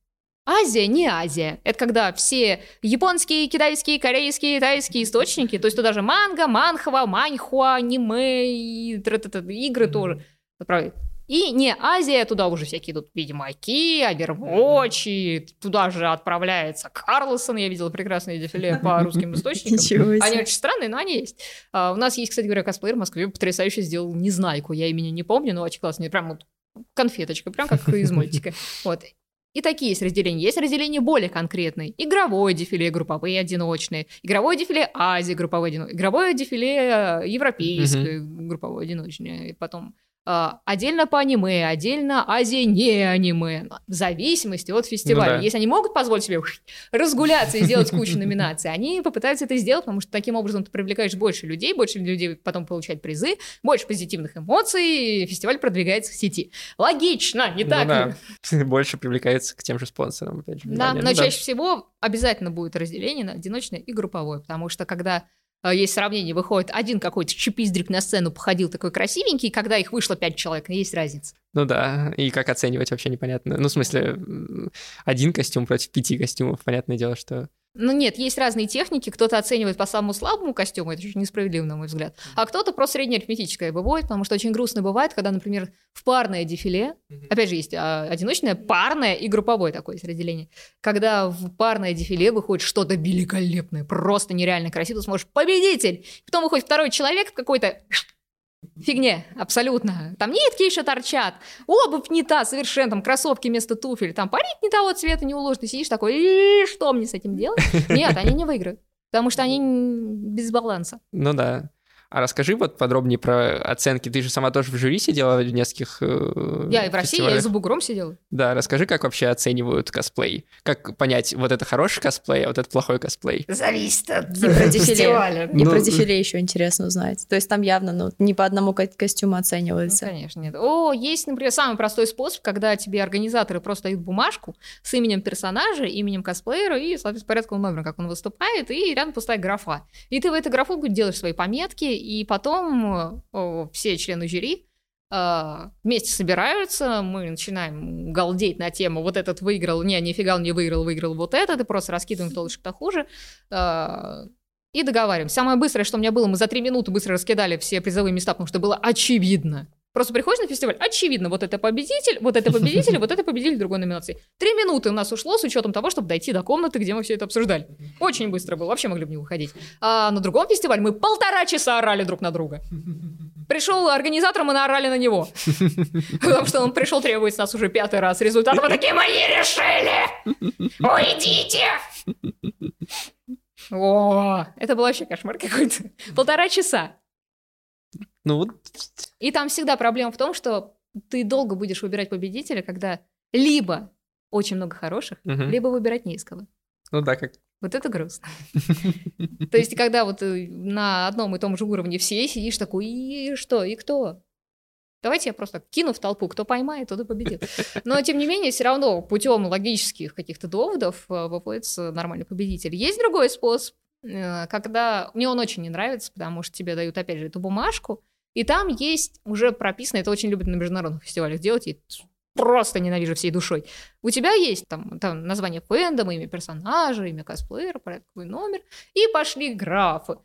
Азия не Азия. Это когда все японские, китайские, корейские, тайские источники, то есть туда же манга, манхва, маньхуа, аниме и игры тоже. И не Азия, туда уже всякие идут Ведьмаки, Овервотчи, туда же отправляется Карлсон, я видела прекрасное дефиле по русским источникам. Они очень странные, но они есть. А, у нас есть, кстати говоря, косплеер в Москве, потрясающе сделал Незнайку. Я имени не помню, но очень классно. Прям вот конфеточка, прям как из мультика. Вот. И такие есть разделения. Есть разделение более конкретные. Игровое дефиле, групповые, одиночные. Игровое дефиле Азия, групповое, одиночное. Игровое дефиле э, европейское, групповое, одиночное. И потом отдельно по аниме, отдельно Азия не аниме. В зависимости от фестиваля. Ну да. Если они могут позволить себе разгуляться и сделать кучу номинаций, они попытаются это сделать, потому что таким образом ты привлекаешь больше людей, больше людей потом получают призы, больше позитивных эмоций, и фестиваль продвигается в сети. Логично, не Ну так да. ли? Больше привлекается к тем же спонсорам. Опять же, Да, но Ну чаще всего обязательно будет разделение на одиночное и групповое, потому что когда есть сравнение, выходит один какой-то чипиздрик на сцену, походил такой красивенький, когда их вышло пять человек, есть разница. Ну да, и как оценивать вообще непонятно. Ну, в смысле, один костюм против пяти костюмов, понятное дело, что... Ну нет, есть разные техники, кто-то оценивает по самому слабому костюму, это очень несправедливо, на мой взгляд, а кто-то просто среднеарифметическое выводит, потому что очень грустно бывает, когда, например, в парное дефиле, опять же, есть а, одиночное, парное и групповое такое есть разделение, когда в парное дефиле выходит что-то великолепное, просто нереально красиво, ты смотришь, победитель, потом выходит второй человек в какой-то фигне, абсолютно. Там нитки еще торчат, обувь не та совершенно, там кроссовки вместо туфель, там парик не того цвета не уложен, ты сидишь такой, «И что мне с этим делать? Нет, они не выиграют, потому что они без баланса. Ну да. А расскажи вот подробнее про оценки. Ты же сама тоже в жюри сидела в нескольких э, Я и в России, я и за бугром сидела. Да, расскажи, как вообще оценивают косплей. Как понять, вот это хороший косплей, а вот это плохой косплей. Зависит от И про дефиле. фестиваля. И Ну, про дефиле еще интересно узнать. То есть там явно ну, не по одному ко- костюму Ну, оценивается. конечно, нет. О, есть, например, самый простой способ, когда тебе организаторы просто дают бумажку с именем персонажа, именем косплеера и, соответственно, порядковым номером, как он выступает, и рядом пустая графа. И ты в эту графу делаешь свои пометки, и потом все члены жюри э, вместе собираются, мы начинаем галдеть на тему вот этот выиграл, не, нифига он не выиграл, выиграл вот этот, и просто раскидываем кто лучше, кто хуже. Э, и договариваемся. Самое быстрое, что у меня было, мы за три минуты быстро раскидали все призовые места, потому что было очевидно. Просто приходишь на фестиваль, очевидно, вот это победитель, вот это победитель, вот это победитель другой номинации. Три минуты у нас ушло с учетом того, чтобы дойти до комнаты, где мы все это обсуждали. Очень быстро было, вообще могли бы не выходить. А на другом фестивале мы полтора часа орали друг на друга. Пришел организатор, мы наорали на него. Потому что он пришел требовать с нас уже пятый раз результат. Мы такие, мы не решили! Уйдите! О, это был вообще кошмар какой-то. Полтора часа. Ну вот, И там всегда проблема в том, что ты долго будешь выбирать победителя, когда либо очень много хороших, мгм. либо выбирать не из кого. ну да, как... Вот это грустно. То есть, когда вот э, на одном и том же уровне все сидишь такой, и что, и кто? Давайте я просто кину в толпу, кто поймает, тот и победит. Но, тем не менее, все равно путем логических каких-то доводов э, выводится нормальный победитель. Есть другой способ, э, когда... Мне он очень не нравится, потому что тебе дают, опять же, эту бумажку, и там есть уже прописано, это очень любят на международных фестивалях делать, и просто ненавижу всей душой. У тебя есть там, там название фэндома, имя персонажа, имя косплеера, порядковый номер, и пошли графы.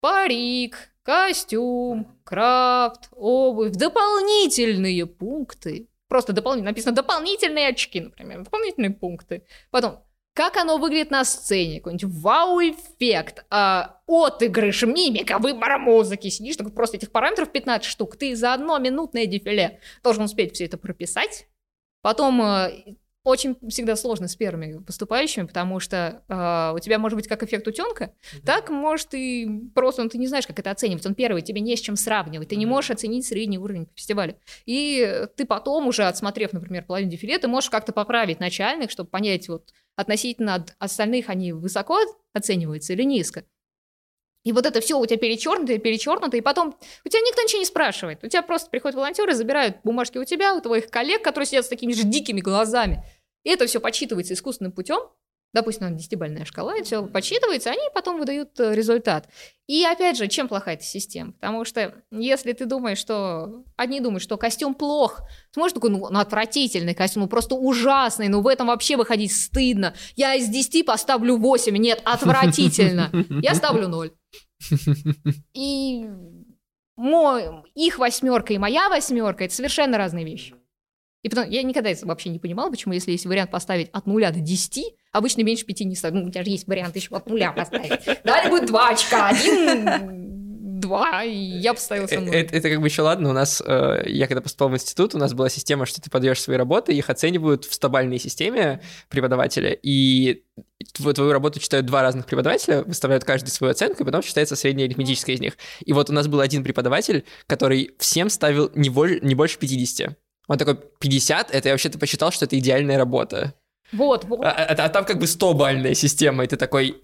Парик, костюм, крафт, обувь, дополнительные пункты. Просто дополнительно написано дополнительные очки, например, дополнительные пункты. Потом, как оно выглядит на сцене, какой-нибудь вау-эффект, а, отыгрыш, мимика, выбор музыки. Сидишь, такой просто этих параметров 15 штук. Ты за одно минутное дефиле должен успеть все это прописать. Потом э, очень всегда сложно с первыми выступающими, потому что э, у тебя может быть как эффект утенка, mm-hmm. так может и просто ну, ты не знаешь, как это оценивать. Он первый, тебе не с чем сравнивать, ты не можешь оценить средний уровень фестиваля. И ты потом уже, отсмотрев, например, половину дефиле, ты можешь как-то поправить начальных, чтобы понять, вот относительно остальных они высоко оцениваются или низко. И вот это все у тебя перечеркнуто, перечеркнуто, и потом у тебя никто ничего не спрашивает. У тебя просто приходят волонтеры, забирают бумажки у тебя, у твоих коллег, которые сидят с такими же дикими глазами. И это все подсчитывается искусственным путем. Допустим, на десятибальная шкала, и все подсчитывается, они потом выдают э, результат. И опять же, чем плоха эта система? Потому что если ты думаешь, что... Одни думают, что костюм плох, сможешь такой, ну, ну, отвратительный костюм, ну, просто ужасный, ну, в этом вообще выходить стыдно. Я из 10 поставлю 8, нет, отвратительно. Я ставлю 0. И мой, их восьмерка и моя восьмерка это совершенно разные вещи. И потом, я никогда вообще не понимала, почему, если есть вариант поставить от нуля до 10, обычно меньше 5 не ставят. Ну, у тебя же есть вариант еще от нуля поставить. Далее будет 2 очка, один два, и я поставила со мной. Это, это как бы еще ладно, у нас, э, я когда поступал в институт, у нас была система, что ты подаешь свои работы, их оценивают в стабальной системе преподавателя, и твою, твою работу читают два разных преподавателя, выставляют каждый свою оценку, и потом считается средняя арифметическая из них. И вот у нас был один преподаватель, который всем ставил не, боль, не больше 50. Он такой, 50, это я вообще-то посчитал, что это идеальная работа. Вот, вот. А, а, а там как бы 100-бальная система, и ты такой,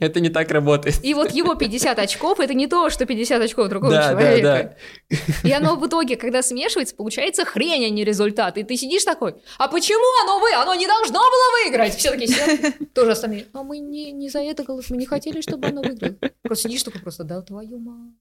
это не так работает. И вот его 50 очков, это не то, что 50 очков другого да, человека. Да, да. И оно в итоге, когда смешивается, получается хрень, а не результат. И ты сидишь такой, а почему оно вы? Оно не должно было выиграть. Все таки сидят, тоже остальные. А мы не, не за это голос, мы не хотели, чтобы оно выиграло. Просто сидишь такой просто, да твою мать.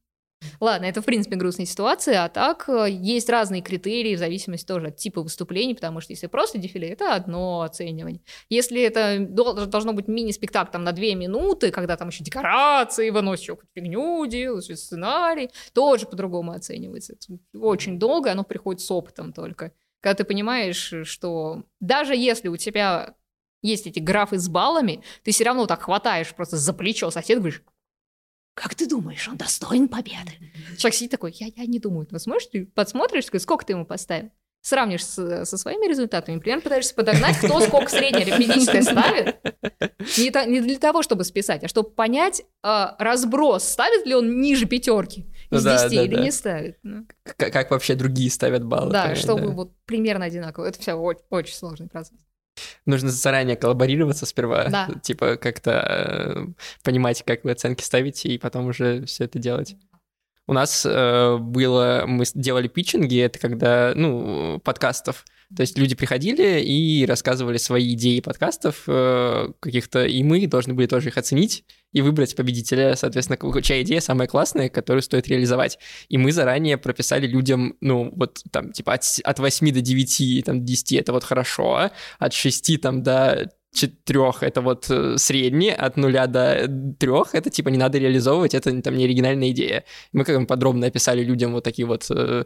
Ладно, это в принципе грустная ситуация, а так э, есть разные критерии в зависимости тоже от типа выступлений, потому что если просто дефиле, это одно оценивание. Если это должно быть мини-спектакль там на две минуты, когда там еще декорации выносят, еще фигню делают, сценарий, тоже по-другому оценивается. Это очень долго, оно приходит с опытом только. Когда ты понимаешь, что даже если у тебя есть эти графы с баллами, ты все равно так хватаешь просто за плечо сосед, говоришь, как ты думаешь, он достоин победы? Человек сидит такой, я, я не думаю. Вы сможете, подсмотришь, сколько ты ему поставил? Сравнишь с, со своими результатами, примерно пытаешься подогнать, кто сколько среднее арифметическое ставит. Не, та, не для того, чтобы списать, а чтобы понять э, разброс, ставит ли он ниже пятерки из ну, 10 да, или да. не ставит. Ну. Как, как вообще другие ставят баллы. Да, чтобы да. вот примерно одинаково. Это все очень, очень сложный процесс. Нужно заранее коллаборироваться сперва, да. типа как-то э, понимать, как вы оценки ставите, и потом уже все это делать. У нас э, было, мы делали питчинги, это когда, ну, подкастов, то есть люди приходили и рассказывали свои идеи подкастов э, каких-то, и мы должны были тоже их оценить и выбрать победителя, соответственно, чья идея самая классная, которую стоит реализовать. И мы заранее прописали людям, ну, вот там, типа, от, от 8 до 9, там, 10 это вот хорошо, от 6 там до четырех это вот э, средний, от нуля до трех это типа не надо реализовывать, это там не оригинальная идея. Мы как подробно описали людям вот такие вот э,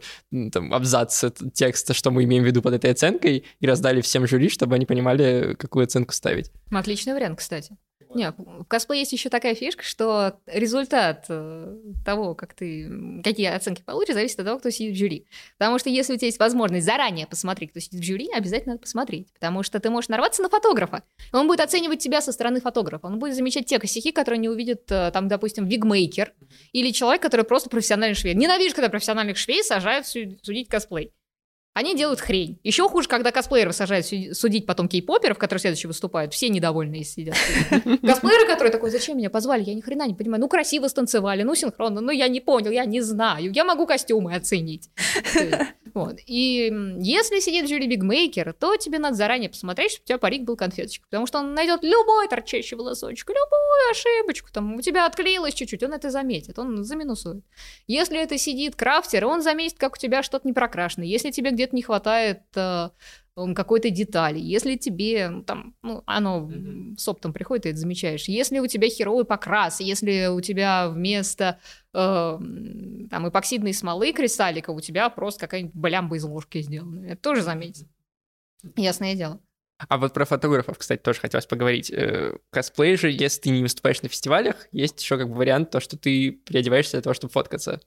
там, абзацы текста, что мы имеем в виду под этой оценкой, и раздали всем жюри, чтобы они понимали, какую оценку ставить. Отличный вариант, кстати. Не, в косплее есть еще такая фишка, что результат э, того, как ты, какие оценки получишь, зависит от того, кто сидит в жюри. Потому что если у тебя есть возможность заранее посмотреть, кто сидит в жюри, обязательно надо посмотреть. Потому что ты можешь нарваться на фотографа. Он будет оценивать тебя со стороны фотографа. Он будет замечать те косяки, которые не увидит, э, там, допустим, вигмейкер или человек, который просто профессиональный швей. Ненавижу, когда профессиональных швей сажают судить косплей. Они делают хрень. Еще хуже, когда косплееров сажают судить потом кей-поперов, которые следующие выступают. Все недовольные сидят. Косплееры, которые такой, зачем меня позвали? Я ни хрена не понимаю. Ну, красиво станцевали, ну, синхронно. Ну, я не понял, я не знаю. Я могу костюмы оценить. Вот. И если сидит жюри бигмейкер, то тебе надо заранее посмотреть, чтобы у тебя парик был конфеточка. Потому что он найдет любой торчащий волосочек, любую ошибочку. Там у тебя отклеилось чуть-чуть, он это заметит, он заминусует. Если это сидит крафтер, он заметит, как у тебя что-то не прокрашено. Если тебе где-то не хватает э, какой-то детали, если тебе там, ну, оно mm-hmm. с оптом приходит, ты это замечаешь, если у тебя херовый покрас, если у тебя вместо э, там эпоксидной смолы кристаллика у тебя просто какая-нибудь блямба из ложки сделана, это тоже заметить. Ясное дело. А вот про фотографов, кстати, тоже хотелось поговорить. Э, косплей же, если ты не выступаешь на фестивалях, есть еще как бы вариант то, что ты переодеваешься для того, чтобы фоткаться.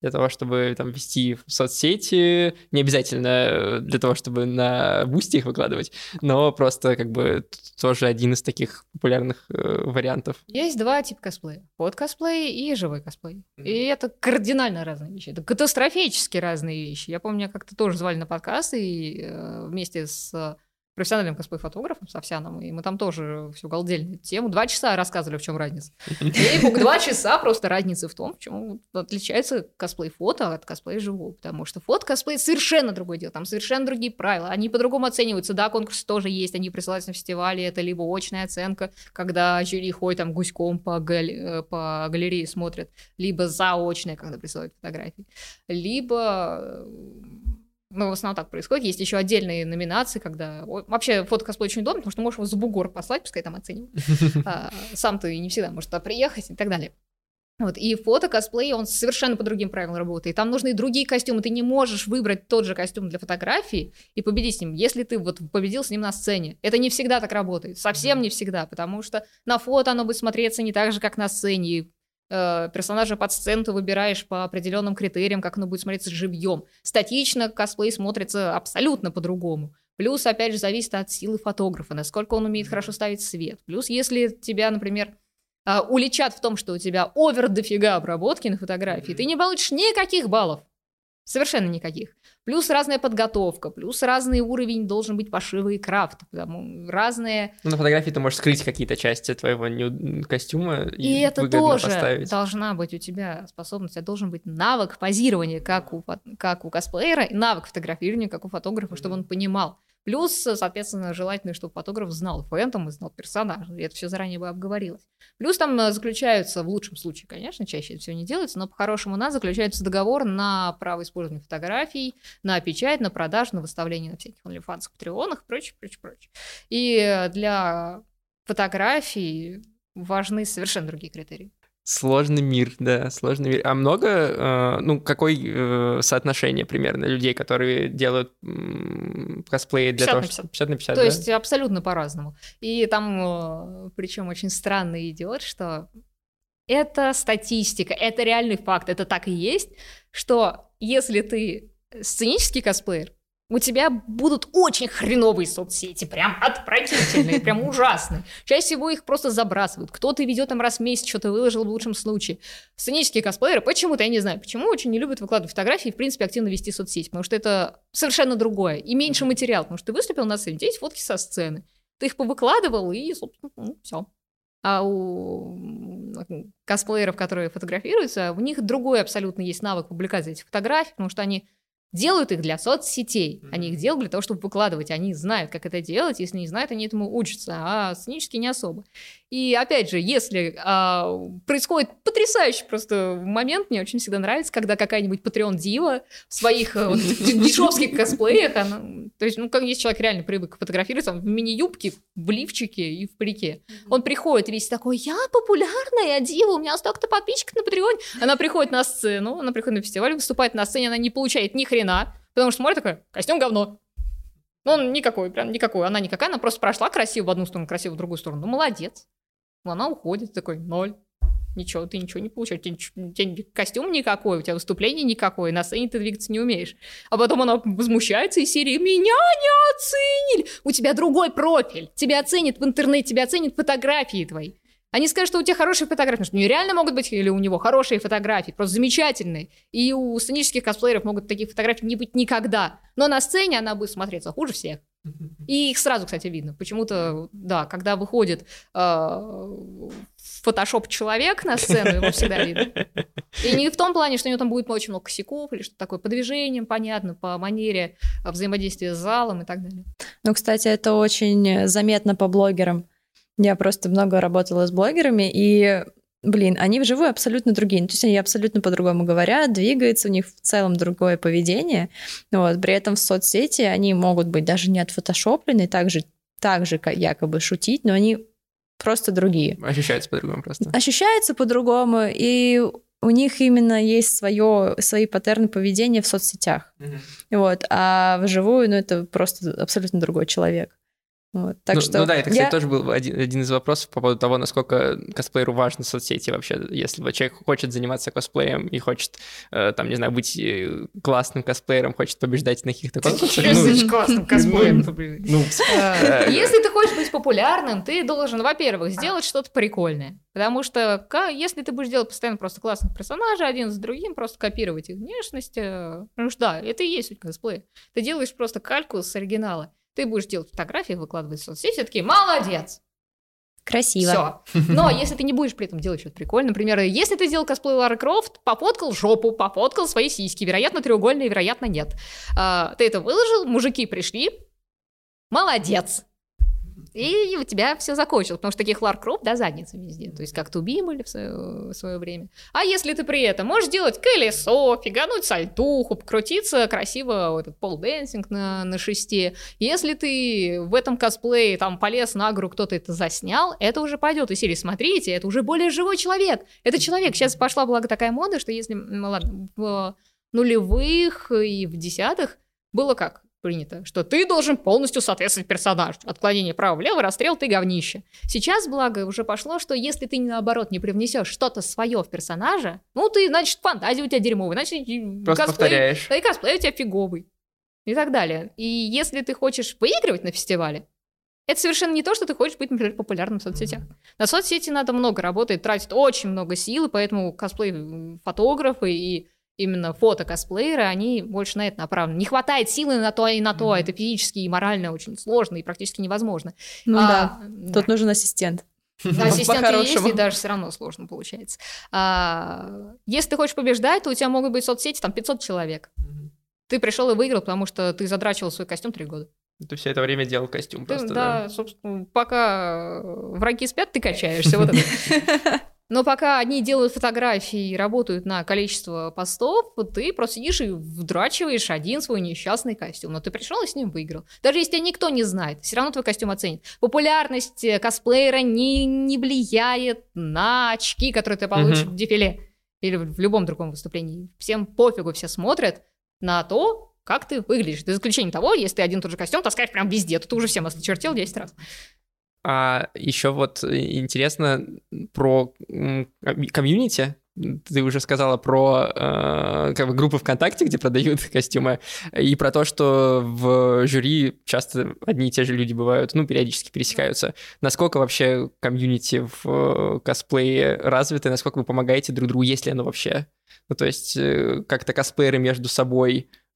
Для того, чтобы там вести в соцсети, не обязательно э, для того, чтобы на бусте их выкладывать, но просто как бы тоже один из таких популярных э, вариантов. Есть два типа косплея. Под-косплей и живой косплей. И это кардинально разные вещи. Это катастрофически разные вещи. Я помню, как-то тоже звали на подкаст и э, вместе с профессиональным косплей-фотографом с Овсяном, и мы там тоже всю галдели тему. Два часа рассказывали, в чем разница. И два часа просто разницы в том, в чем отличается косплей-фото от косплей живого. Потому что фото-косплей совершенно другое дело, там совершенно другие правила. Они по-другому оцениваются. Да, конкурсы тоже есть, они присылаются на фестивале, это либо очная оценка, когда жюри ходит там гуськом по, галь... Э, по галерее смотрят, либо заочная, когда присылают фотографии, либо э, ну, в основном так происходит. Есть еще отдельные номинации, когда... Вообще, фотокосплей очень удобно, потому что можешь его за бугор послать, пускай там оценивают. А, сам ты не всегда можешь туда приехать и так далее. Вот, и фото-косплей, он совершенно по другим правилам работает. Там нужны другие костюмы. Ты не можешь выбрать тот же костюм для фотографии и победить с ним, если ты вот победил с ним на сцене. Это не всегда так работает. Совсем не всегда, потому что на фото оно будет смотреться не так же, как на сцене э, персонажа под сцену ты выбираешь по определенным критериям, как оно будет смотреться живьем. Статично косплей смотрится абсолютно по-другому. Плюс, опять же, зависит от силы фотографа, насколько он умеет хорошо ставить свет. Плюс, если тебя, например, э, уличат в том, что у тебя овер дофига обработки на фотографии, ты не получишь никаких баллов. Совершенно никаких. Плюс разная подготовка, плюс разный уровень должен быть пошива и крафта, потому разные... Ну, на фотографии ты можешь скрыть какие-то части твоего костюма и, и это тоже поставить. должна быть у тебя способность, это должен быть навык позирования, как у, как у косплеера, и навык фотографирования, как у фотографа, чтобы он понимал, Плюс, соответственно, желательно, чтобы фотограф знал фэнтом и знал персонажа. И это все заранее бы обговорилось. Плюс там э, заключаются, в лучшем случае, конечно, чаще это все не делается, но по-хорошему у нас заключается договор на право использования фотографий, на печать, на продажу, на выставление на всяких OnlyFans, патреонах, прочее, прочее, прочее. И для фотографий важны совершенно другие критерии. Сложный мир, да, сложный мир. А много, э, ну, какое э, соотношение примерно людей, которые делают э, косплеи для 50 того, на 50. 50 на 50, То да? есть абсолютно по-разному. И там, э, причем очень странно идет, что это статистика, это реальный факт, это так и есть, что если ты сценический косплеер, у тебя будут очень хреновые соцсети, прям отвратительные, прям ужасные. Чаще всего их просто забрасывают. Кто-то ведет там раз в месяц, что-то выложил в лучшем случае. Сценические косплееры, почему-то, я не знаю, почему очень не любят выкладывать фотографии и, в принципе, активно вести соцсети, потому что это совершенно другое. И меньше материал, потому что ты выступил на сцене, здесь фотки со сцены. Ты их повыкладывал, и, собственно, ну, все. А у косплееров, которые фотографируются, у них другой абсолютно есть навык публикации этих фотографий, потому что они делают их для соцсетей. Mm-hmm. Они их делают для того, чтобы выкладывать. Они знают, как это делать. Если не знают, они этому учатся, а сценически не особо. И опять же, если а, происходит потрясающий просто момент, мне очень всегда нравится, когда какая-нибудь Patreon Дива в своих э, дешевских косплеях, то есть, ну, как есть человек реально привык фотографироваться в мини-юбке, в лифчике и в парике. Он приходит весь такой, я популярная Дива, у меня столько-то подписчиков на Patreon. Она приходит на сцену, она приходит на фестиваль, выступает на сцене, она не получает ни хрена, потому что смотрит такой, костюм говно. Ну, он никакой, прям никакой. Она никакая, она просто прошла красиво в одну сторону, красиво в другую сторону. Ну, молодец. Она уходит, такой, ноль. Ничего, ты ничего не получаешь. У тебя, у тебя костюм никакой, у тебя выступление никакое, на сцене ты двигаться не умеешь. А потом она возмущается из серии «Меня не оценили!» У тебя другой профиль. Тебя оценят в интернете, тебя оценят фотографии твои. Они скажут, что у тебя хорошие фотографии, потому что у нее реально могут быть, или у него хорошие фотографии, просто замечательные. И у сценических косплееров могут таких фотографий не быть никогда. Но на сцене она будет смотреться хуже всех. И их сразу, кстати, видно. Почему-то, да, когда выходит э, фотошоп человек на сцену, его всегда видно. И не в том плане, что у него там будет очень много косяков или что-то такое, по движениям, понятно, по манере взаимодействия с залом и так далее. Ну, кстати, это очень заметно по блогерам. Я просто много работала с блогерами, и блин, они вживую абсолютно другие. Ну, то есть они абсолютно по-другому говорят, двигаются, у них в целом другое поведение. Вот. При этом в соцсети они могут быть даже не отфотошоплены, так же, так же якобы шутить, но они просто другие. Ощущаются по-другому просто. Ощущаются по-другому, и у них именно есть свое, свои паттерны поведения в соцсетях. Mm-hmm. Вот. А вживую, ну, это просто абсолютно другой человек. Вот, так ну, что ну да, это, кстати, я- тоже был один, один из вопросов по поводу того, насколько косплееру важны соцсети вообще. Если человек хочет заниматься косплеем и хочет, э, там, не знаю, быть э, классным косплеером, хочет побеждать на каких-то конкурсах, ну, классным косплеем? ну, Э, Если ты хочешь быть популярным, ты должен, во-первых, сделать что-то прикольное. Потому что если ты будешь делать постоянно просто классных персонажей, один за другим, просто копировать их внешность, э, ну что, да, это и есть суть косплея. Ты делаешь просто кальку с оригинала. Ты будешь делать фотографии, выкладывать в соцсети, все такие, молодец, красиво. все. Но если ты не будешь при этом делать что-то прикольное, например, если ты сделал косплей Лары Крофт, пофоткал жопу, пофоткал свои сиськи, вероятно, треугольные, вероятно, нет. А, ты это выложил, мужики пришли, молодец. И у тебя все закончилось, потому что таких Лар Крофт до задницы везде. То есть как туби были в свое, в свое время. А если ты при этом можешь делать колесо, фигануть сальтуху, покрутиться красиво, вот этот полденсинг на, на шесте, если ты в этом косплее там полез на гору, кто-то это заснял, это уже пойдет из серии. Смотрите, это уже более живой человек. Это человек. Сейчас пошла, благо, такая мода, что если м, ладно, в нулевых и в десятых было как? Принято, что ты должен полностью соответствовать персонажу. Отклонение право-влево, расстрел, ты говнище. Сейчас, благо, уже пошло, что если ты, наоборот, не привнесешь что-то свое в персонажа, ну, ты, значит, фантазия у тебя дерьмовая, значит, просто косплей- повторяешь. да и косплей у тебя фиговый. И так далее. И если ты хочешь выигрывать на фестивале, это совершенно не то, что ты хочешь быть, например, популярным в соцсетях. На соцсети надо много работать, тратить очень много сил, и поэтому косплей-фотографы и именно фото-косплееры, они больше на это направлены. Не хватает силы на то и на то, Мгм. это физически и морально очень сложно и практически невозможно. Ну А, да, тут нужен ассистент. да, ассистенты есть, и даже все равно сложно получается. А, если ты хочешь побеждать, то у тебя могут быть соцсети, там 500 человек. Ты пришел и выиграл, потому что ты задрачивал свой костюм три года. Ты все это время делал костюм Ты, просто, да, да. собственно, пока враги спят, ты качаешься. Вот это. Но пока одни делают фотографии и работают на количество постов, ты просто сидишь и вдрачиваешь один свой несчастный костюм. Но ты пришел и с ним выиграл. Даже если тебя никто не знает, все равно твой костюм оценит. Популярность э, косплеера не, не влияет на очки, которые ты получишь Мгм. в дефиле или в в любом другом выступлении. Всем пофигу, все смотрят на то, как ты выглядишь. За исключением того, если ты один и тот же костюм таскаешь прям везде, то ты уже всем осточертел 10 раз. А еще вот интересно про комьюнити. Ты уже сказала про э, как бы группы ВКонтакте, где продают костюмы, и про то, что в жюри часто одни и те же люди бывают, ну, периодически пересекаются. Насколько вообще комьюнити в э, косплее развито, насколько вы помогаете друг другу, есть ли оно вообще? Ну, то есть э, как-то косплееры между собой э,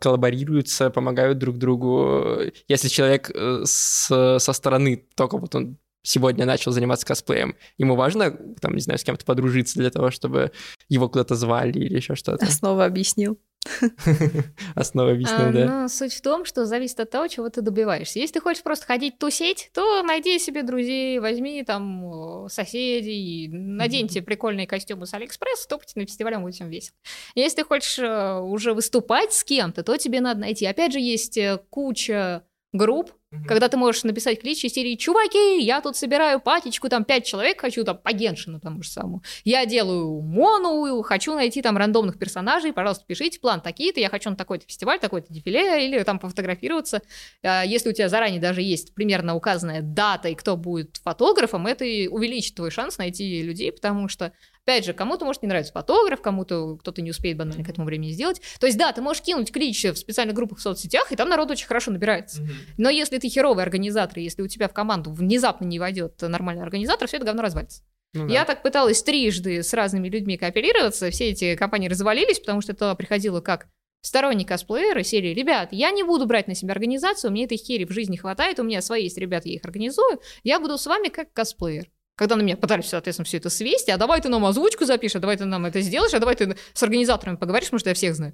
коллаборируются, помогают друг другу. Если человек э, с- со стороны только вот он сегодня начал заниматься косплеем, ему важно, там, не знаю, с кем-то подружиться для того, чтобы его куда-то звали или еще что-то. Снова объяснил. Основа объяснил, А, да. Но суть в том, что зависит от того, чего ты добиваешься. Если ты хочешь просто ходить тусить, то найди себе друзей, возьми там соседей, наденьте прикольные костюмы с Алиэкспресс, топайте на фестивале, будет всем весело. Если ты хочешь э, уже выступать с кем-то, то тебе надо найти. Опять же, есть э, куча групп, когда ты можешь написать клич из серии «Чуваки, я тут собираю патечку, там пять человек, хочу там по Геншину тому же самому. Я делаю мону, хочу найти там рандомных персонажей, пожалуйста, пишите план такие-то, я хочу на такой-то фестиваль, такой-то дефиле, или там пофотографироваться. А, Если у тебя заранее даже есть примерно указанная дата и кто будет фотографом, это и увеличит твой шанс найти людей, потому что Опять же, кому-то может не нравиться фотограф, кому-то кто-то не успеет банально к этому времени сделать. То есть, да, ты можешь кинуть клич в специальных группах в соцсетях, и там народ очень хорошо набирается. Но если ты херовый организатор, и если у тебя в команду внезапно не войдет нормальный организатор, все это говно развалится. Ну да. Я так пыталась трижды с разными людьми кооперироваться, все эти компании развалились, потому что это приходило как сторонний косплеер из серии «Ребят, я не буду брать на себя организацию, мне этой хери в жизни хватает, у меня свои есть ребята, я их организую, я буду с вами как косплеер». Когда на меня пытались, соответственно, все это свести, а давай ты нам озвучку запишешь, а давай ты нам это сделаешь, а давай ты с организаторами поговоришь, потому что я всех знаю.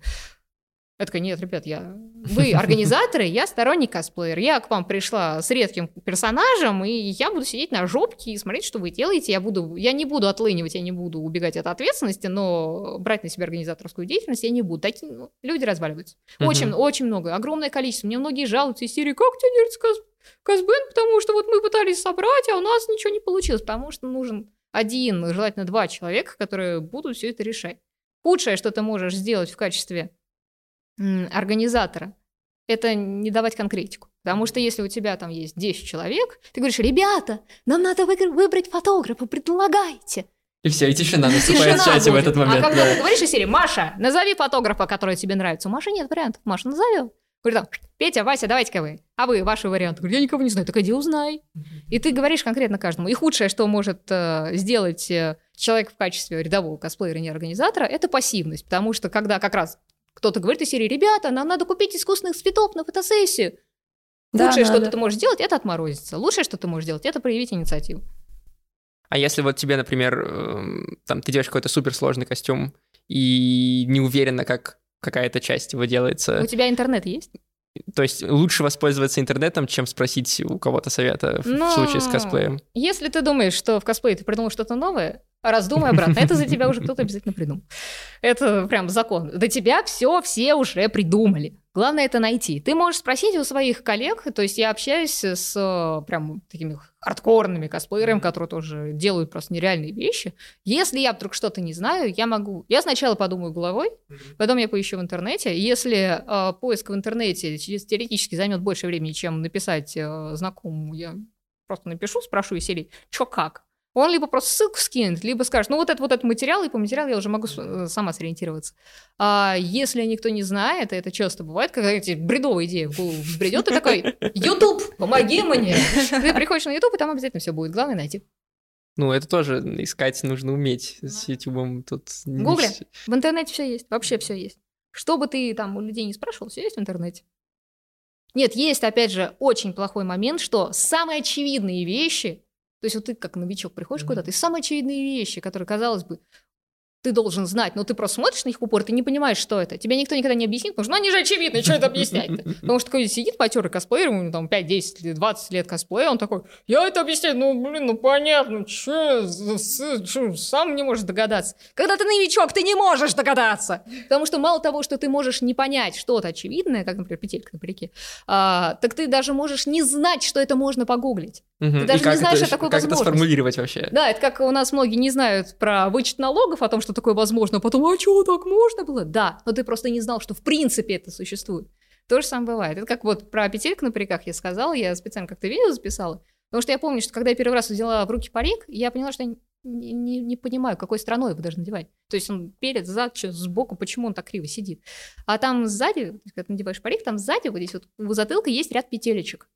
Я такая, нет, ребят, я... Вы организаторы, я сторонний косплеер. Я к вам пришла с редким персонажем, и я буду сидеть на жопке и смотреть, что вы делаете. Я, буду... я не буду отлынивать, я не буду убегать от ответственности, но брать на себя организаторскую деятельность я не буду. Такие ну, люди разваливаются. Очень, очень много, огромное количество. Мне многие жалуются из серии, как тебе кос... Казбен, потому что вот мы пытались собрать, а у нас ничего не получилось, потому что нужен один, желательно два человека, которые будут все это решать. Худшее, что ты можешь сделать в качестве организатора, это не давать конкретику. Потому что если у тебя там есть 10 человек, ты говоришь, ребята, нам надо вы- выбрать фотографа, предлагайте. И все, и тишина наступает в чате в этот момент. А когда да. ты говоришь из серии, Маша, назови фотографа, который тебе нравится. У Маши нет вариантов. Маша, назовем. Говорит, там, Петя, Вася, давайте-ка вы. А вы, ваши варианты. Говорю, я никого не знаю. Так иди узнай. И ты говоришь конкретно каждому. И худшее, что может э, сделать э, человек в качестве рядового косплеера, не организатора, это пассивность. Потому что когда как раз кто-то говорит из серии, ребята, нам надо купить искусственных цветов на фотосессию. Да, Лучшее, что надо. ты можешь сделать, это отморозиться. Лучшее, что ты можешь сделать, это проявить инициативу. А если вот тебе, например, эм, там ты делаешь какой-то суперсложный костюм и не уверена, как какая-то часть его делается, У тебя интернет есть? то есть лучше воспользоваться интернетом, чем спросить у кого-то совета в- в случае с косплеем. Если ты думаешь, что в косплее ты придумал что-то новое, раздумай обратно. Это за тебя уже кто-то обязательно придумал. Это прям закон. До тебя все, все уже придумали. Главное это найти. Ты можешь спросить у своих коллег, то есть я общаюсь с э, прям такими хардкорными косплеерами, которые тоже делают просто нереальные вещи. Если я вдруг что-то не знаю, я могу... Я сначала подумаю головой, потом я поищу в интернете. Если э, поиск в интернете теоретически займет больше времени, чем написать э, знакомому, я просто напишу, спрошу из серии, что как. Он либо просто ссылку скинет, либо скажет, ну вот это вот этот материал, и по материалу я уже могу э, сама сориентироваться. А если никто не знает, это часто бывает, когда эти бредовые идеи в голову бредет, ты такой, YouTube, помоги мне. Ты приходишь на YouTube, и там обязательно все будет. Главное найти. Ну, это тоже искать нужно уметь с Ютубом тут. Гугли. В интернете все есть, вообще все есть. Что бы ты там у людей не спрашивал, все есть в интернете. Нет, есть, опять же, очень плохой момент, что самые очевидные вещи, то есть вот ты как новичок приходишь Мгм. куда-то, и самые очевидные вещи, которые, казалось бы, ты должен знать, но ты просто смотришь на них в упор, ты не понимаешь, что это. Тебе никто никогда не объяснит, потому что ну, они же очевидны, что это объяснять-то? Потому что такой сидит матерый косплеер, ему там 5, 10, или 20 лет косплея, он такой, я это объясняю, ну, блин, ну понятно, че, сам не можешь догадаться. Когда ты новичок, ты не можешь догадаться. Потому что мало того, что ты можешь не понять что-то очевидное, как, например, петелька на парике, а, так ты даже можешь не знать, что это можно погуглить. Мгм. Ты даже не как знаешь это, о такой Как это возможности. сформулировать вообще? Да, это как у нас многие не знают про вычет налогов, о том, что такое возможно, а потом, а что, так можно было? Да, но ты просто не знал, что в принципе это существует. То же самое бывает. Это как вот про петельку на париках я сказала, я специально как-то видео записала, потому что я помню, что когда я первый раз взяла в руки парик, я поняла, что я не, не- не понимаю, какой страной его даже надевать. То есть он перед, зад, что, сбоку, почему он так криво сидит. А там сзади, когда ты надеваешь парик, там сзади, вот здесь вот у затылка есть ряд петелечек.